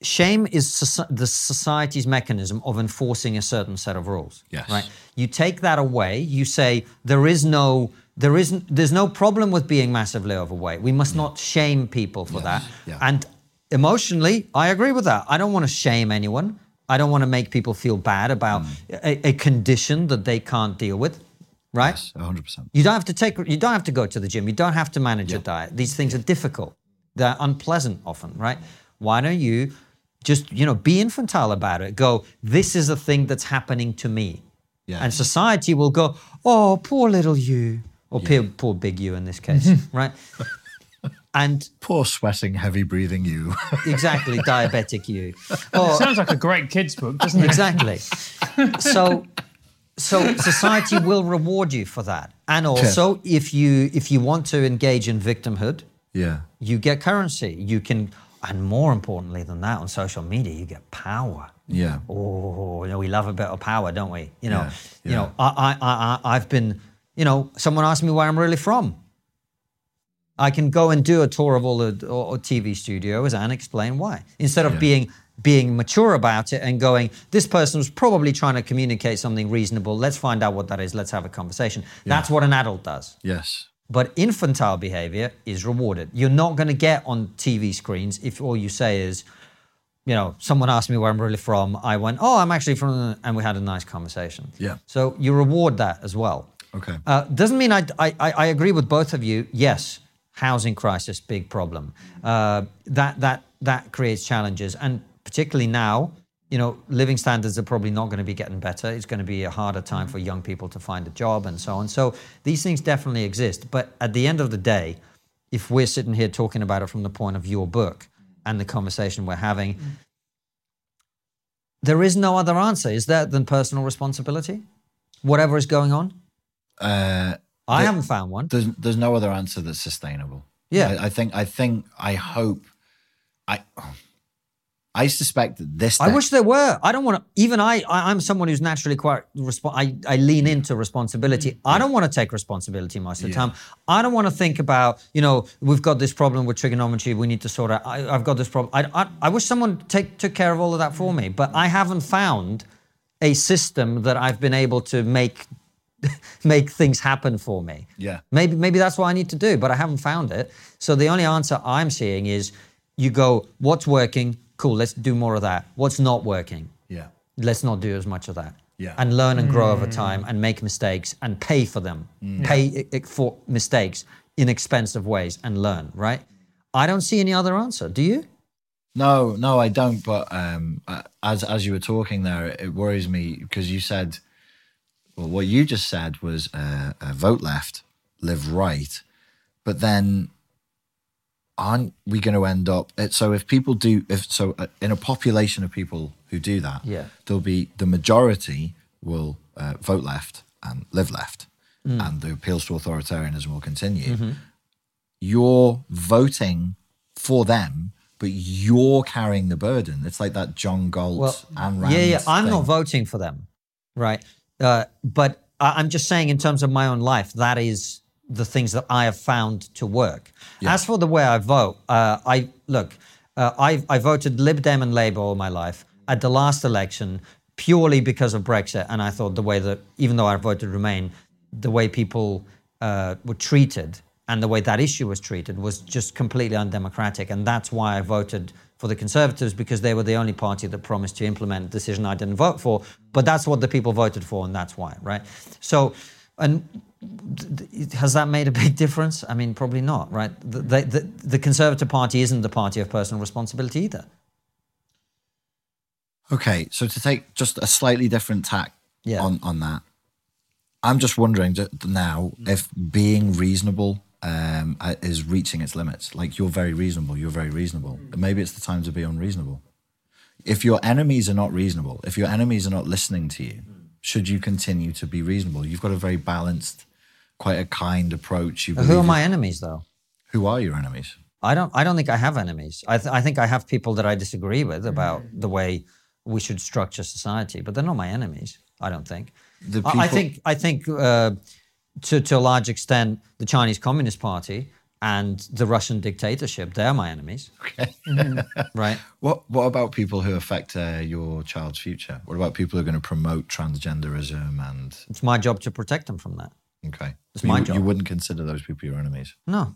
shame is soci- the society's mechanism of enforcing a certain set of rules. Yes. Right. You take that away. You say there is no there isn't there's no problem with being massively overweight. We must not shame people for that. yeah. And emotionally, I agree with that. I don't want to shame anyone. I don't want to make people feel bad about Mm. a, a condition that they can't deal with. Right? Yes, 100%. You don't have to take. You don't have to go to the gym. You don't have to manage your diet. These things are difficult. They're unpleasant often, right? Why don't you just you know be infantile about it? Go. This is a thing that's happening to me, Yes. and society will go. Oh, poor little you, or poor, poor big you in this case, right? And Poor sweating, heavy breathing you. exactly, diabetic you. Or, Sounds like a great kids book, doesn't it? exactly. So, so society will reward you for that, and also if you if you want to engage in victimhood, yeah. you get currency. You can, and more importantly than that, on social media, you get power. Yeah. Oh, you know, we love a bit of power, don't we? You know, Yeah, you know, I, I, I, I've been, you know, someone asked me where I'm really from. I can go and do a tour of all the TV studios and explain why, instead of Yeah. being being mature about it and going, this person was probably trying to communicate something reasonable. Let's find out what that is. Let's have a conversation. That's what an adult does. Yes. But infantile behavior is rewarded. You're not going to get on TV screens if all you say is, you know, someone asked me where I'm really from. I went, oh, I'm actually from, and we had a nice conversation. Yeah. So you reward that as well. Okay. Uh, doesn't mean I, I, I agree with both of you. Yes, housing crisis, big problem. Uh, that that that creates challenges, and particularly now, you know, living standards are probably not going to be getting better. It's going to be a harder time for young people to find a job and so on. So these things definitely exist. But at the end of the day, if we're sitting here talking about it from the point of your book and the conversation we're having, there is no other answer, is there, than personal responsibility? Whatever is going on. Uh, I haven't found one. there's there's no other answer that's sustainable. Yeah. I, I think I think I hope I I suspect that this I wish there were. I don't want to. Even I, I, I'm someone who's naturally quite. Resp- I, I lean into responsibility. Mm, I don't want to take responsibility most of the Yeah. time. I don't want to think about. You know, we've got this problem with Triggernometry. We need to sort out. I, I've got this problem. I, I, I wish someone take took care of all of that for me. But I haven't found a system that I've been able to make make things happen for me. Yeah. Maybe maybe that's what I need to do, but I haven't found it. So the only answer I'm seeing is you go, what's working? Cool, let's do more of that. What's not working? Yeah. Let's not do as much of that. Yeah. And learn and grow over time and make mistakes and pay for them. Pay i- i- for mistakes in expensive ways and learn, right? I don't see any other answer. Do you? No, no, I don't. But um, uh, as as you were talking there, it worries me because you said, well, what you just said was uh, uh, vote left, live right, but then aren't we going to end up? it- So if people do, if so, uh, in a population of people who do that, Yeah. there'll be the majority will uh, vote left and live left, Mm. and the appeals to authoritarianism will continue. Mm-hmm. You're voting for them, but you're carrying the burden. It's like that John Galt Well, Ayn Rand yeah, yeah. I'm not voting for them, right? Uh, but I, I'm just saying, in terms of my own life, that is the things that I have found to work. As for the way I vote, uh, I look, uh, I, I voted Lib Dem and Labour all my life. At the last election, purely because of Brexit, and I thought the way that, even though I voted Remain, the way people uh, were treated and the way that issue was treated was just completely undemocratic. And that's why I voted for the Conservatives because they were the only party that promised to implement a decision I didn't vote for. But that's what the people voted for, and that's why, right? So, and has that made a big difference? I mean, probably not, right? The, the, the, Conservative Party isn't the party of personal responsibility either. Okay, so to take just a slightly different tack Yeah. on, on that, I'm just wondering now if being reasonable um, uh, is reaching its limits. Like you're very reasonable, you're very reasonable. Maybe it's the time to be unreasonable. If your enemies are not reasonable, if your enemies are not listening to you, should you continue to be reasonable? You've got a very balanced, quite a kind approach. You Who are my enemies, though? Who are your enemies? I don't. I don't think I have enemies. I, th- I think I have people that I disagree with about the way we should structure society, but they're not my enemies. I don't think. The I- I think. I think uh, to to a large extent, the Chinese Communist Party and the Russian dictatorship. They're my enemies. Okay. Right. What What about people who affect uh, your child's future? What about people who are going to promote transgenderism and It's my job to protect them from that. Okay? It's But my you, job. You wouldn't consider those people your enemies. No,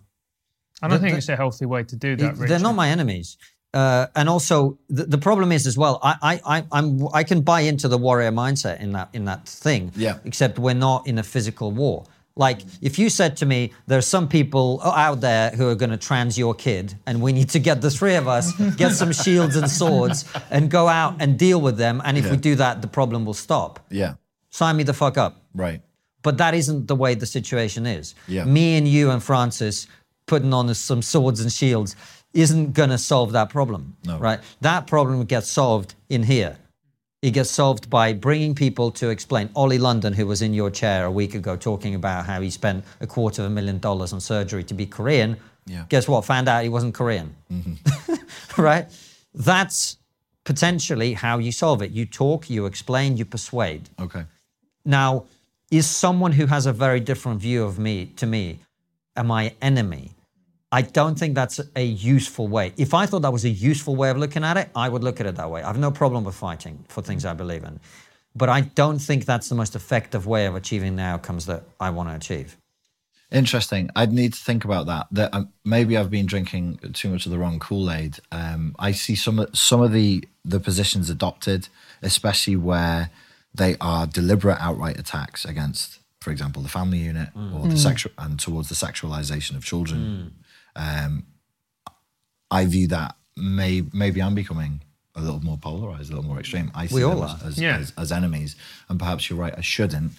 I don't The- think the- it's a healthy way to do that. they're Richard. not my enemies. Uh, and also, the, the problem is as well. I, I, I, I'm, I can buy into the warrior mindset in that in that thing. Yeah. Except we're not in a physical war. Like if you said to me, there's some people out there who are going to trans your kid, and we need to get the three of us, get some shields and swords, and go out and deal with them. And if we do that, the problem will stop. Yeah. Sign me the fuck up. Right. But that isn't the way the situation is. Yeah. Me and you and Francis putting on some swords and shields isn't going to solve that problem. No. Right? That problem gets solved in here. It gets solved by bringing people to explain. Ollie London, who was in your chair a week ago talking about how he spent a quarter of a million dollars on surgery to be Korean, Yeah. guess what? Found out he wasn't Korean. Mm-hmm. right? That's potentially how you solve it. You talk, you explain, you persuade. Okay. Now, is someone who has a very different view of me to me a my enemy? I don't think that's a useful way. If I thought that was a useful way of looking at it, I would look at it that way. I have no problem with fighting for things I believe in. But I don't think that's the most effective way of achieving the outcomes that I want to achieve. Interesting. I'd need to think about that. That um, maybe I've been drinking too much of the wrong Kool Aid. Um, I see some some of the the positions adopted, especially where they are deliberate outright attacks against, for example, the family unit mm. or the mm. sexual and towards the sexualization of children. Mm. Um, I view that may maybe I'm becoming a little more polarized, a little more extreme. I see We them all as, are. as, Yeah. as, as enemies, and perhaps you're right. I shouldn't.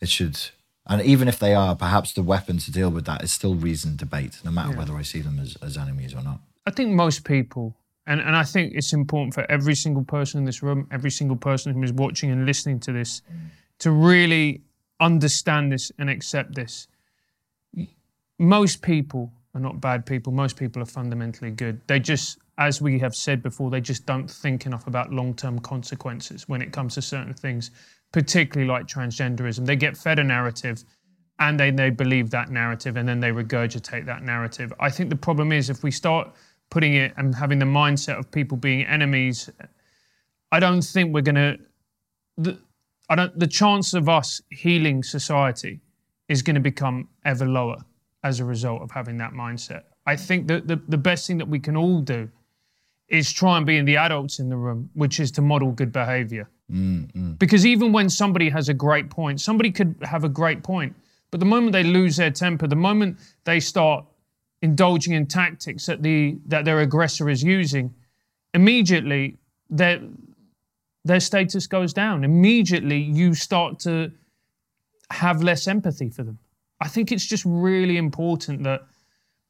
It should, and even if they are, perhaps the weapon to deal with that is still reasoned debate, no matter whether I see them as, as enemies or not. I think most people, and, and I think it's important for every single person in this room, every single person who is watching and listening to this, to really understand this and accept this. Most people are not bad people. Most people are fundamentally good. They just, as we have said before, they just don't think enough about long term consequences when it comes to certain things, particularly like transgenderism. They get fed a narrative and they, they believe that narrative and then they regurgitate that narrative. I think the problem is if we start putting it and having the mindset of people being enemies, I don't think we're going to. The, I don't. The chance of us healing society is going to become ever lower as a result of having that mindset. I think that the, the best thing that we can all do is try and be in the adults in the room, which is to model good behavior. Mm-hmm. Because even when somebody has a great point, somebody could have a great point, but the moment they lose their temper, the moment they start indulging in tactics that the that their aggressor is using, immediately their their status goes down. Immediately you start to have less empathy for them. I think it's just really important that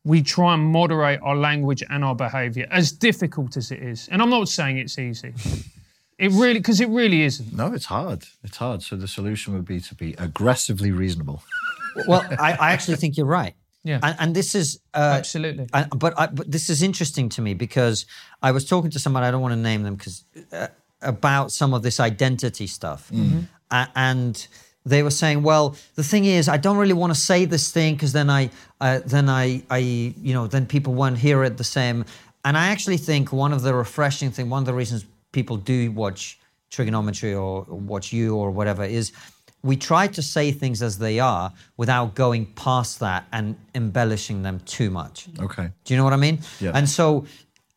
we try and moderate our language and our behavior, as difficult as it is. And I'm not saying it's easy. It really, because it really isn't. No, it's hard. It's hard. So the solution would be to be aggressively reasonable. Well, I, I actually think you're right. Yeah. And, and this is uh, Absolutely. I, but I, but this is interesting to me because I was talking to someone I don't want to name them because uh, about some of this identity stuff, A- and they were saying, well, the thing is, I don't really want to say this thing because then I uh, then I I you know then people won't hear it the same. And I actually think one of the refreshing thing, one of the reasons people do watch Triggernometry or watch you or whatever is we try to say things as they are without going past that and embellishing them too much. Okay. Do you know what I mean? Yeah. And so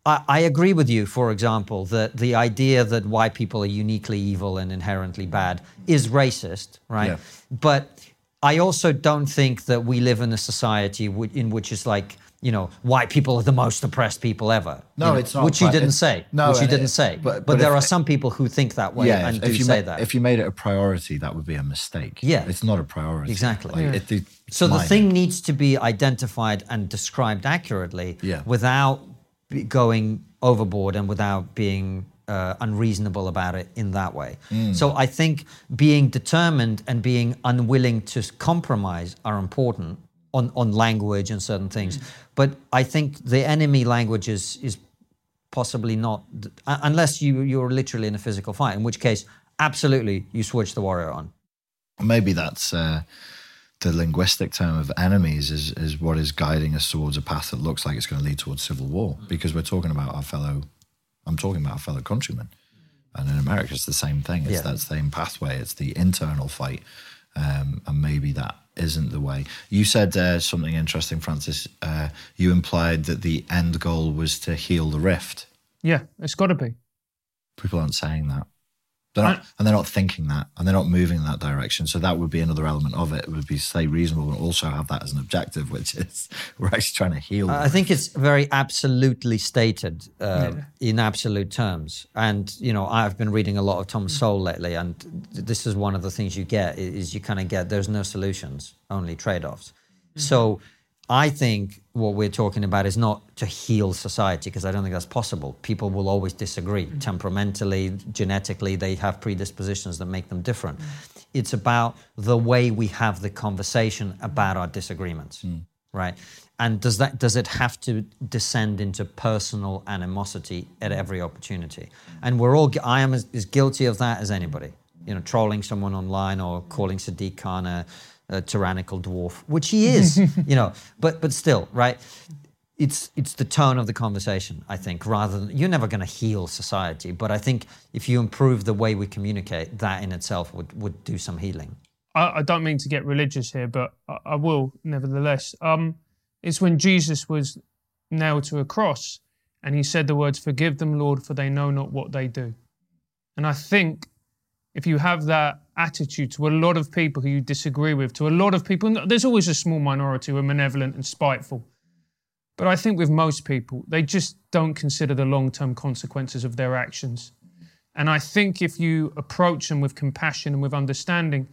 I, I agree with you, for example, that the idea that white people are uniquely evil and inherently bad is racist, right? Yeah. But I also don't think that we live in a society w- in which is like, you know, white people are the most oppressed people ever. No, you know, it's not, Which you didn't say. no, which you didn't it- say. but- But, but there if- are some people who think that way yeah, and if, do if you say ma- that. if you made it a priority, that would be a mistake. Yeah. it's not a priority. Exactly. Like, Yeah. it- it- it's So the thing needs to be identified and described accurately Yeah. without going overboard and without being uh, unreasonable about it in that way. Mm. So I think being determined and being unwilling to compromise are important on, on language and certain things. But I think the enemy language is, is possibly not, unless you, you're literally in a physical fight, in which case, absolutely, you switch the warrior on. maybe that's uh, the linguistic term of enemies is is what is guiding us towards a path that looks like it's going to lead towards civil war because we're talking about our fellow I'm talking about our fellow countrymen and in America it's the same thing it's Yeah. that same pathway it's the internal fight um, and maybe that isn't the way you said uh, something interesting Francis uh, you implied that the end goal was to heal the rift Yeah, it's got to be. people aren't saying that. They're not, and they're not thinking that, and they're not moving in that direction. So that would be another element of it. It would be say reasonable and also have that as an objective, which is we're actually trying to heal. I think it's very absolutely stated uh, Yeah. in absolute terms. And, you know, I've been reading a lot of Tom Sowell lately, and th- this is one of the things you get is you kind of get there's no solutions, only trade-offs. So I think what we're talking about is not to heal society, because I don't think that's possible. People will always disagree. Mm. Temperamentally, genetically, they have predispositions that make them different. Mm. It's about the way we have the conversation about our disagreements mm. right? And does that does it have to descend into personal animosity at every opportunity? And we're all I am as, as guilty of that as anybody. You know, trolling someone online or calling Sadiq Khan a, a tyrannical dwarf, which he is. you know, but but still, right? It's it's the tone of the conversation, I think, rather than you're never going to heal society. But I think if you improve the way we communicate, that in itself would would do some healing. I, I don't mean to get religious here, but I, I will nevertheless. Um, it's when Jesus was nailed to a cross and he said the words, Forgive them, Lord, for they know not what they do. And I think if you have that attitude to a lot of people who you disagree with, to a lot of people, there's always a small minority who are malevolent and spiteful. But I think with most people, they just don't consider the long term consequences of their actions. And I think if you approach them with compassion and with understanding,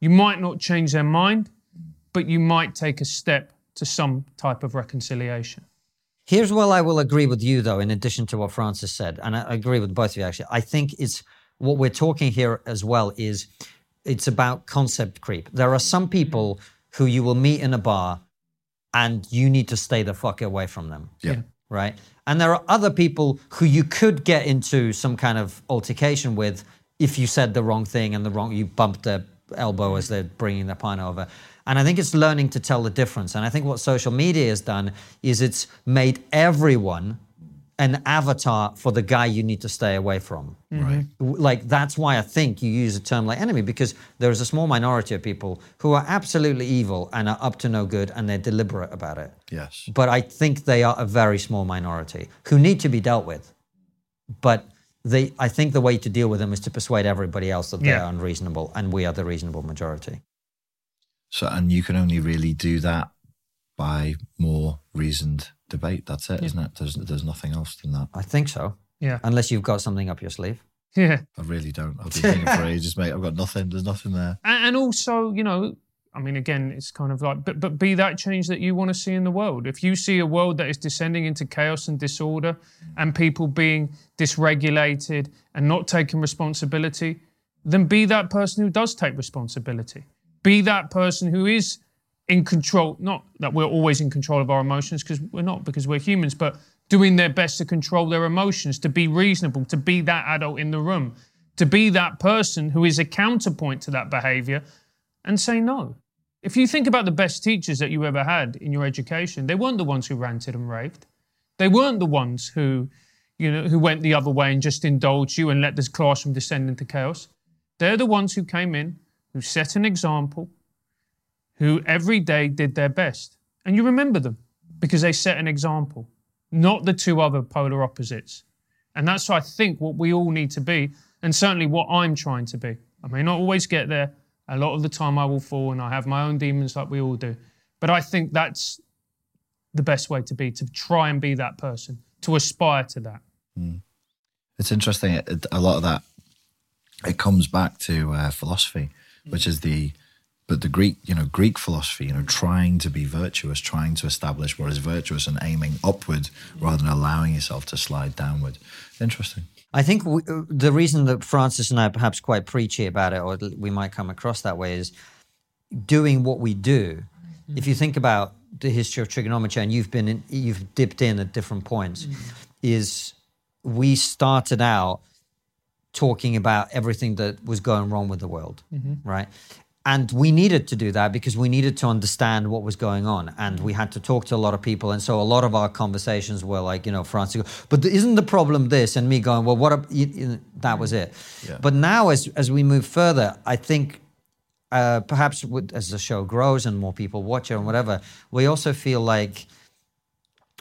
you might not change their mind, but you might take a step to some type of reconciliation. Here's where I will agree with you, though, in addition to what Francis said, and I I agree with both of you actually. I think it's what we're talking here as well is it's about concept creep. There are some people who you will meet in a bar and you need to stay the fuck away from them. Yeah. Right. And there are other people who you could get into some kind of altercation with if you said the wrong thing and the wrong, you bumped their elbow as they're bringing their pint over. And I think it's learning to tell the difference. And I think what social media has done is it's made everyone an avatar for the guy you need to stay away from. Right. Like that's why I think you use a term like enemy because there is a small minority of people who are absolutely evil and are up to no good and they're deliberate about it. Yes. But I think they are a very small minority who need to be dealt with. But they, I think the way to deal with them is to persuade everybody else that Yeah. they're unreasonable and we are the reasonable majority. So, and you can only really do that by more reasoned debate. That's it, not it? There's there's nothing else than that. I think so. Yeah. Unless you've got something up your sleeve. Yeah. I really don't. I've been thinking for ages, mate. I've got nothing. There's nothing there. And and also, you know, I mean, again, it's kind of like, but but be that change that you want to see in the world. If you see a world that is descending into chaos and disorder, mm. and people being dysregulated and not taking responsibility, then be that person who does take responsibility. Be that person who is in control. Not that we're always in control of our emotions, because we're not, because we're humans, but doing their best to control their emotions, to be reasonable, to be that adult in the room, to be that person who is a counterpoint to that behavior and say no. If you think about the best teachers that you ever had in your education, they weren't the ones who ranted and raved. They weren't the ones who, you know, who went the other way and just indulged you and let this classroom descend into chaos. They're the ones who came in, who set an example, who every day did their best. And you remember them because they set an example, not the two other polar opposites. And that's, I think, what we all need to be, and certainly what I'm trying to be. I may not always get there, a lot of the time I will fall and I have my own demons like we all do. But I think that's the best way to be, to try and be that person, to aspire to that. It's interesting. A lot of that it comes back to uh, philosophy, which is the but the Greek, you know, Greek philosophy, you know, trying to be virtuous, trying to establish what is virtuous and aiming upward rather than allowing yourself to slide downward. Interesting. I think we, uh, the reason that Francis and I are perhaps quite preachy about it, or we might come across that way, is doing what we do. Mm-hmm. If you think about the history of Triggernometry, and you've been in, you've dipped in at different points, mm-hmm. is we started out talking about everything that was going wrong with the world, mm-hmm. right? And we needed to do that because we needed to understand what was going on, and we had to talk to a lot of people. And so a lot of our conversations were like, you know, Francis, but isn't the problem this? And me going, well, what? ab- you- you- that was it. Yeah. But now, as as we move further, I think uh, perhaps with, as the show grows and more people watch it and whatever, we also feel like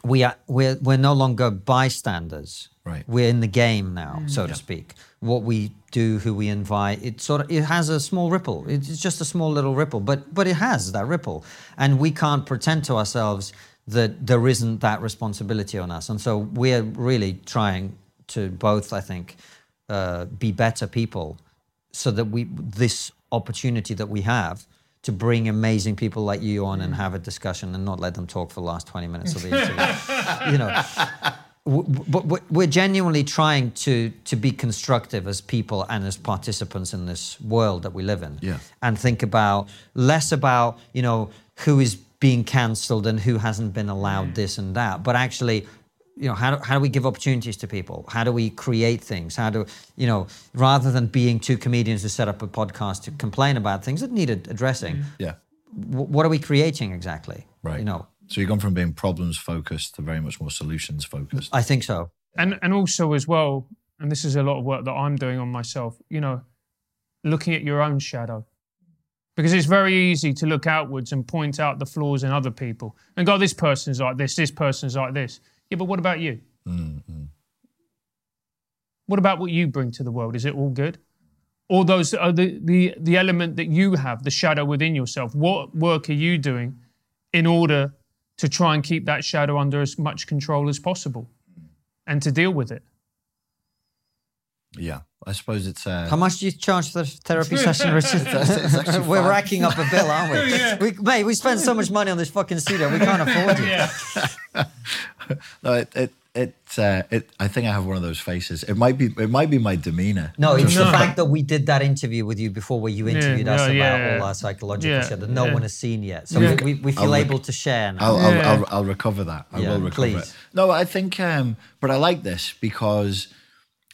we are we're we're no longer bystanders. Right. We're in the game now, so to speak. What we do, who we invite, it sort of it has a small ripple. It's just a small little ripple, but but it has that ripple, and we can't pretend to ourselves that there isn't that responsibility on us. And so we're really trying to both, I think, uh, be better people, so that we this opportunity that we have to bring amazing people like you on and mm. have a discussion and not let them talk for the last 20 minutes of the interview. you know, but we're genuinely trying to to be constructive as people and as participants in this world that we live in Yeah. and think about less about you know who is being cancelled and who hasn't been allowed mm. this and that but actually you know how do, how do we give opportunities to people? How do we create things? How do you know rather than being two comedians who set up a podcast to complain about things that needed addressing mm-hmm. Yeah. w- what are we creating exactly? Right. you know? So you've gone from being problems focused to very much more solutions focused. i think so. And and also as well and this is a lot of work that i'm doing on myself you know looking at your own shadow. Because it's very easy to look outwards and point out the flaws in other people. And go this person's like this this person's like this yeah but what about you what about what you bring to the world is it all good all those are the, the the element that you have the shadow within yourself what work are you doing in order to try and keep that shadow under as much control as possible and to deal with it Yeah. I suppose it's uh, How much do you charge for the therapy session, Richard? it's actually We're fine. racking up a bill, aren't we? we? Mate, we spend so much money on this fucking studio, we can't afford it. yeah no, it it it, uh, it I think I have one of those faces. It might be it might be my demeanor. No, it's the fact that we did that interview with you before where you interviewed Yeah, us no, about yeah, all our psychological yeah, shit that no yeah. one has seen yet. So Yeah. we, we, we feel I'll rec- able to share now. I'll, I'll, Yeah. I'll, I'll recover that. I Yeah, will recover please. it. No, I think, um, but I like this because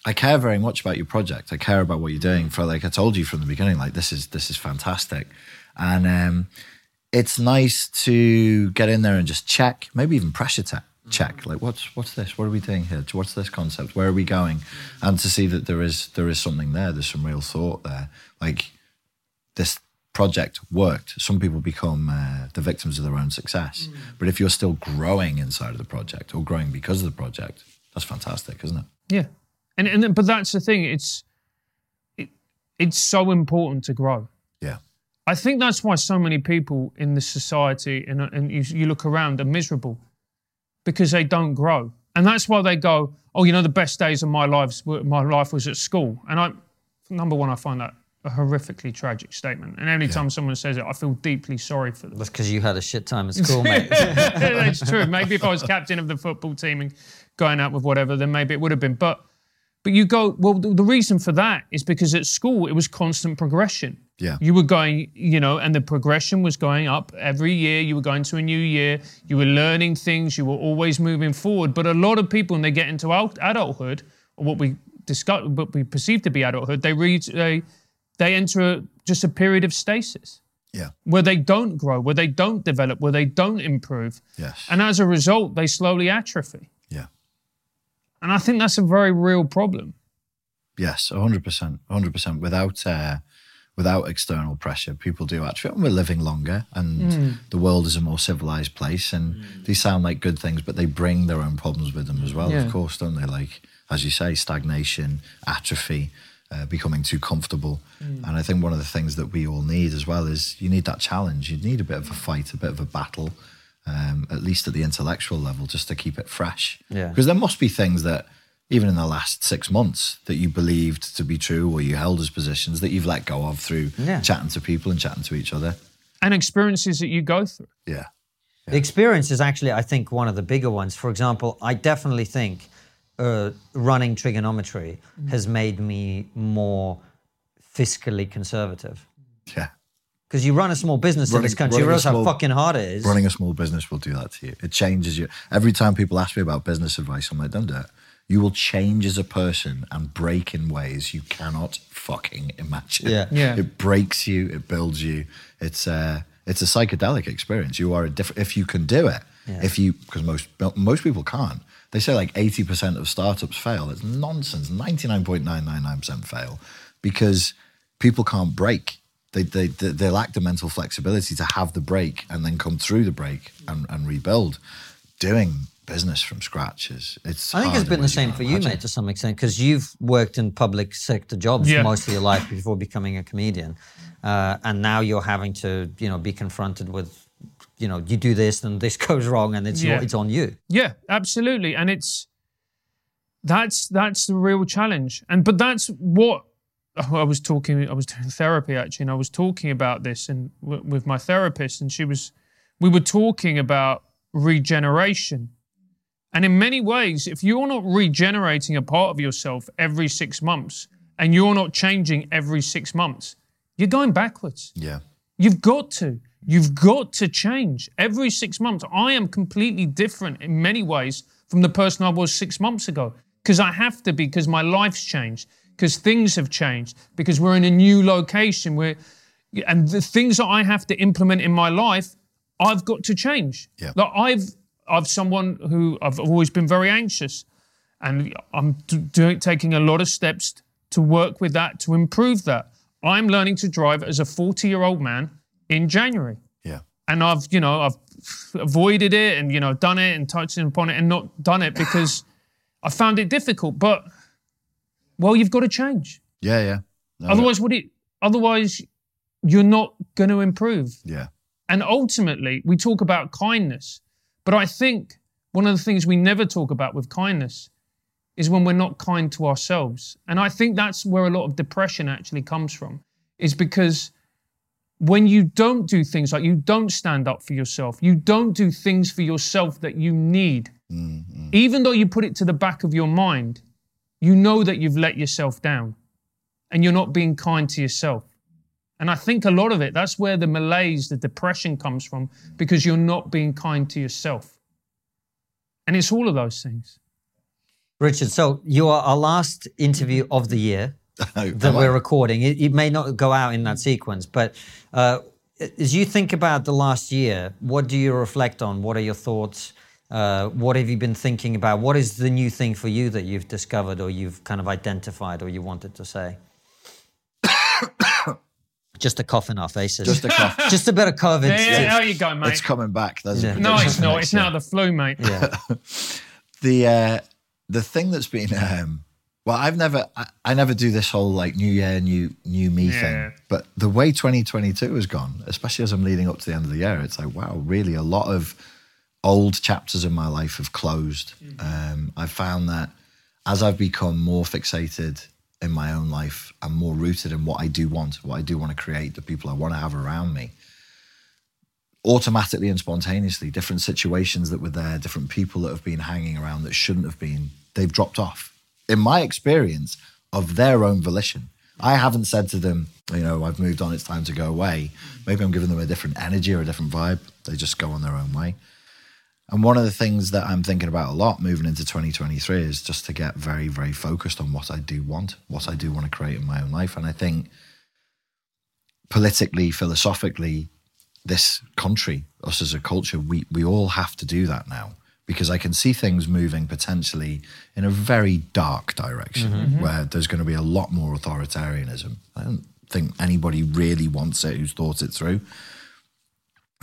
I care very much about your project. I care about what you're doing. For like I told you from the beginning, like this is this is fantastic, and um, it's nice to get in there and just check, maybe even pressure te- check, like what's what's this? What are we doing here? What's this concept? Where are we going? And to see that there is there is something there. There's some real thought there. Like this project worked. Some people become uh, the victims of their own success. But if you're still growing inside of the project or growing because of the project, that's fantastic, isn't it? Yeah, and and but that's the thing. It's it, it's so important to grow. Yeah. I think that's why so many people in the society and and you, you look around are miserable because they don't grow, and that's why they go, oh, you know, the best days of my life, my life was at school, and I number one, I find that a horrifically tragic statement. And every time someone says it, I feel deeply sorry for them. That's because you had a shit time at school, mate. That's true. Maybe if I was captain of the football team and going out with whatever, then maybe it would have been. But but you go well. The reason for that is because at school it was constant progression. Yeah. You were going, you know, and the progression was going up every year. You were going to a new year. You were learning things. You were always moving forward. But a lot of people, when they get into adulthood, or what we discuss, what we perceive to be adulthood, they reach they they enter a, just a period of stasis Yeah. where they don't grow, where they don't develop, where they don't improve. Yes. And as a result, they slowly atrophy. Yeah. And I think that's a very real problem. Yes, hundred percent, hundred percent. Without uh, without external pressure, people do actually. And we're living longer, and the world is a more civilized place. And these sound like good things, but they bring their own problems with them as well. Yeah. Of course, don't they? Like as you say, stagnation, atrophy, uh, becoming too comfortable. And I think one of the things that we all need as well is you need that challenge. You need a bit of a fight, a bit of a battle. Um, at least at the intellectual level, just to keep it fresh. Yeah. Because there must be things that even in the last six months that you believed to be true or you held as positions that you've let go of through Yeah. chatting to people and chatting to each other. And experiences that you go through. Yeah. The experience is actually, I think, one of the bigger ones. For example, I definitely think uh, running Triggernometry has made me more fiscally conservative. Yeah. Because you run a small business in this country, you running a realize how small- fucking hard it is. Running a small business will do that to you. It changes you. Every time people ask me about business advice, I'm like, don't do it. You will change as a person and break in ways you cannot fucking imagine. Yeah. Yeah. It breaks you, it builds you. It's a, it's a psychedelic experience. You are a different, if you can do it, Yeah. if you, because most, most people can't. They say like 80% of startups fail. It's nonsense. 99.999% fail because people can't break. They, they, they, they lack the mental flexibility to have the break and then come through the break and, and rebuild. Doing business from scratch is it's. I think it's been the same can't for you, mate, to some extent, because you've worked in public sector jobs Yeah. most of your life before becoming a comedian, uh, and now you're having to, you know, be confronted with, you know, you do this and this goes wrong, and it's your, it's on you. Yeah, absolutely. And it's that's that's the real challenge. And but that's what I was talking. I was doing therapy actually, and I was talking about this and w- with my therapist, and she was. We were talking about regeneration, and in many ways, if you're not regenerating a part of yourself every six months, and you're not changing every six months, you're going backwards. Yeah. You've got to. You've got to change every six months. I am completely different in many ways from the person I was six months ago because I have to be because my life's changed, because things have changed, because we're in a new location. We're, and the things that I have to implement in my life, I've got to change. Yeah. Like I've, I've someone who I've always been very anxious, and I'm doing taking a lot of steps to work with that to improve that. I'm learning to drive as a 40 year old man in January, Yeah. and I've you know I've avoided it and you know done it and touched upon it and not done it because I found it difficult. But well, you've got to change. Yeah. Yeah. No, Otherwise, would it? Otherwise, you're not going to improve. Yeah. And ultimately, we talk about kindness. But I think one of the things we never talk about with kindness is when we're not kind to ourselves. And I think that's where a lot of depression actually comes from, is because when you don't do things like you don't stand up for yourself, you don't do things for yourself that you need, mm-hmm. even though you put it to the back of your mind, you know that you've let yourself down and you're not being kind to yourself. And I think a lot of it, that's where the malaise, the depression comes from, because you're not being kind to yourself. And it's all of those things. Richard, so you are our last interview of the year that we're recording. It, it may not go out in that sequence, but uh, as you think about the last year, what do you reflect on? What are your thoughts? Uh, what have you been thinking about? What is the new thing for you that you've discovered or you've kind of identified or you wanted to say? Just a cough in our faces. Just a cough. Just a bit of COVID. Yeah, there you go, mate. It's coming back. There's a Yeah. no, it's not. It's now the flu, mate. Yeah. the uh, the thing that's been um, well, I've never I, I never do this whole like new year, new new me Yeah. thing. But the way 2022 has gone, especially as I'm leading up to the end of the year, it's like wow, really a lot of old chapters in my life have closed. Um, I found that as I've become more fixated in my own life I'm more rooted in what I do want, what I do want to create, the people I want to have around me, automatically and spontaneously, different situations that were there, different people that have been hanging around that shouldn't have been, they've dropped off. In my experience, of their own volition. I haven't said to them, you know, I've moved on, it's time to go away. Maybe I'm giving them a different energy or a different vibe. They just go on their own way. And one of the things that I'm thinking about a lot moving into 2023 is just to get very, very focused on what I do want, what I do want to create in my own life. And I think politically, philosophically, this country, us as a culture, we, we all have to do that now because I can see things moving potentially in a very dark direction mm-hmm. where there's going to be a lot more authoritarianism. I don't think anybody really wants it who's thought it through.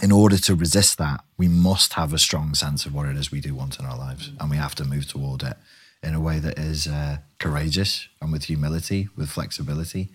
In order to resist that, we must have a strong sense of what it is we do want in our lives, and we have to move toward it in a way that is uh, courageous and with humility, with flexibility.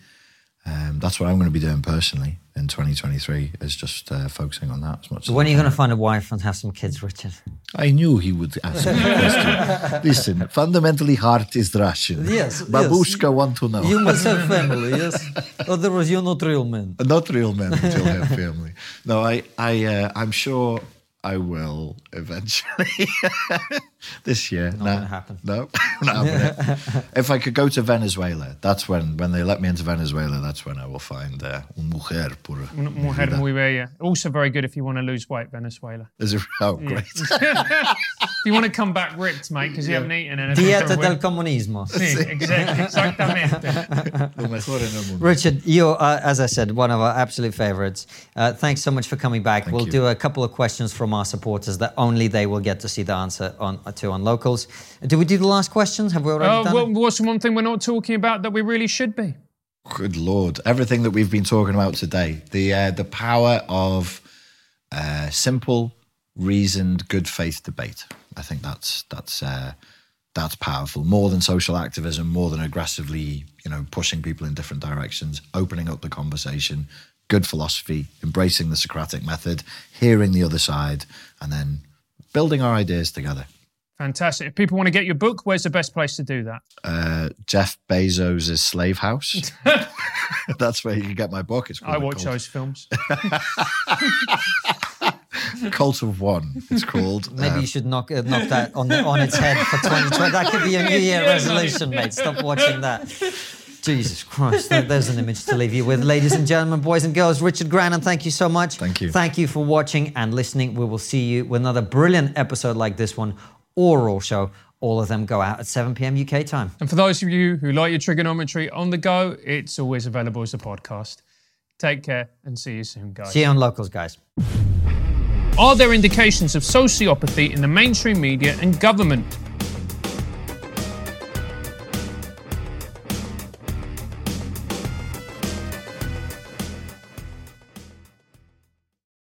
Um, that's what I'm going to be doing personally in 2023 is just uh, focusing on that as much. So when are you going to find a wife and have some kids, Richard? I knew he would ask me question. Listen, fundamentally, heart is Russian. Yes, Babushka yes. want to know. You must have family, yes. Otherwise, you're not real men. Not real men until have family. No, I, I, uh, I'm sure I will eventually this year. Not no, gonna happen. No, not happening. if I could go to Venezuela, that's when when they let me into Venezuela. That's when I will find uh, un mujer por una mujer muy bella. Also very good if you want to lose weight. Venezuela. Is it? Oh, great. you want to come back ripped, mate, because you yeah. haven't eaten anything. Dieta del comunismo. Sí, exactly, exactamente. Richard, you're uh, as I said one of our absolute favorites. Uh, thanks so much for coming back. Thank we'll you. do a couple of questions from our supporters that only they will get to see the answer on to on locals. Did we do the last questions? Have we already uh, done well, it? What's one thing we're not talking about that we really should be? Good lord! Everything that we've been talking about today, the uh, the power of uh, simple, reasoned, good faith debate. I think that's that's uh, that's powerful. More than social activism, more than aggressively, you know, pushing people in different directions, opening up the conversation, good philosophy, embracing the Socratic method, hearing the other side, and then building our ideas together. Fantastic. If people want to get your book, where's the best place to do that? Uh, Jeff Bezos' Slave House. That's where you can get my book. It's I watch those films. Cult of One. It's called. Maybe um, you should knock uh, knock that on the, on its head for 2020. That could be a New Year resolution, mate. Stop watching that. Jesus Christ, there's an image to leave you with. Ladies and gentlemen, boys and girls, Richard Grannon, thank you so much. Thank you. Thank you for watching and listening. We will see you with another brilliant episode like this one, oral show. All of them go out at 7 p.m. UK time. And for those of you who like your Triggernometry on the go, it's always available as a podcast. Take care and see you soon, guys. See you on Locals, guys. Are there indications of sociopathy in the mainstream media and government?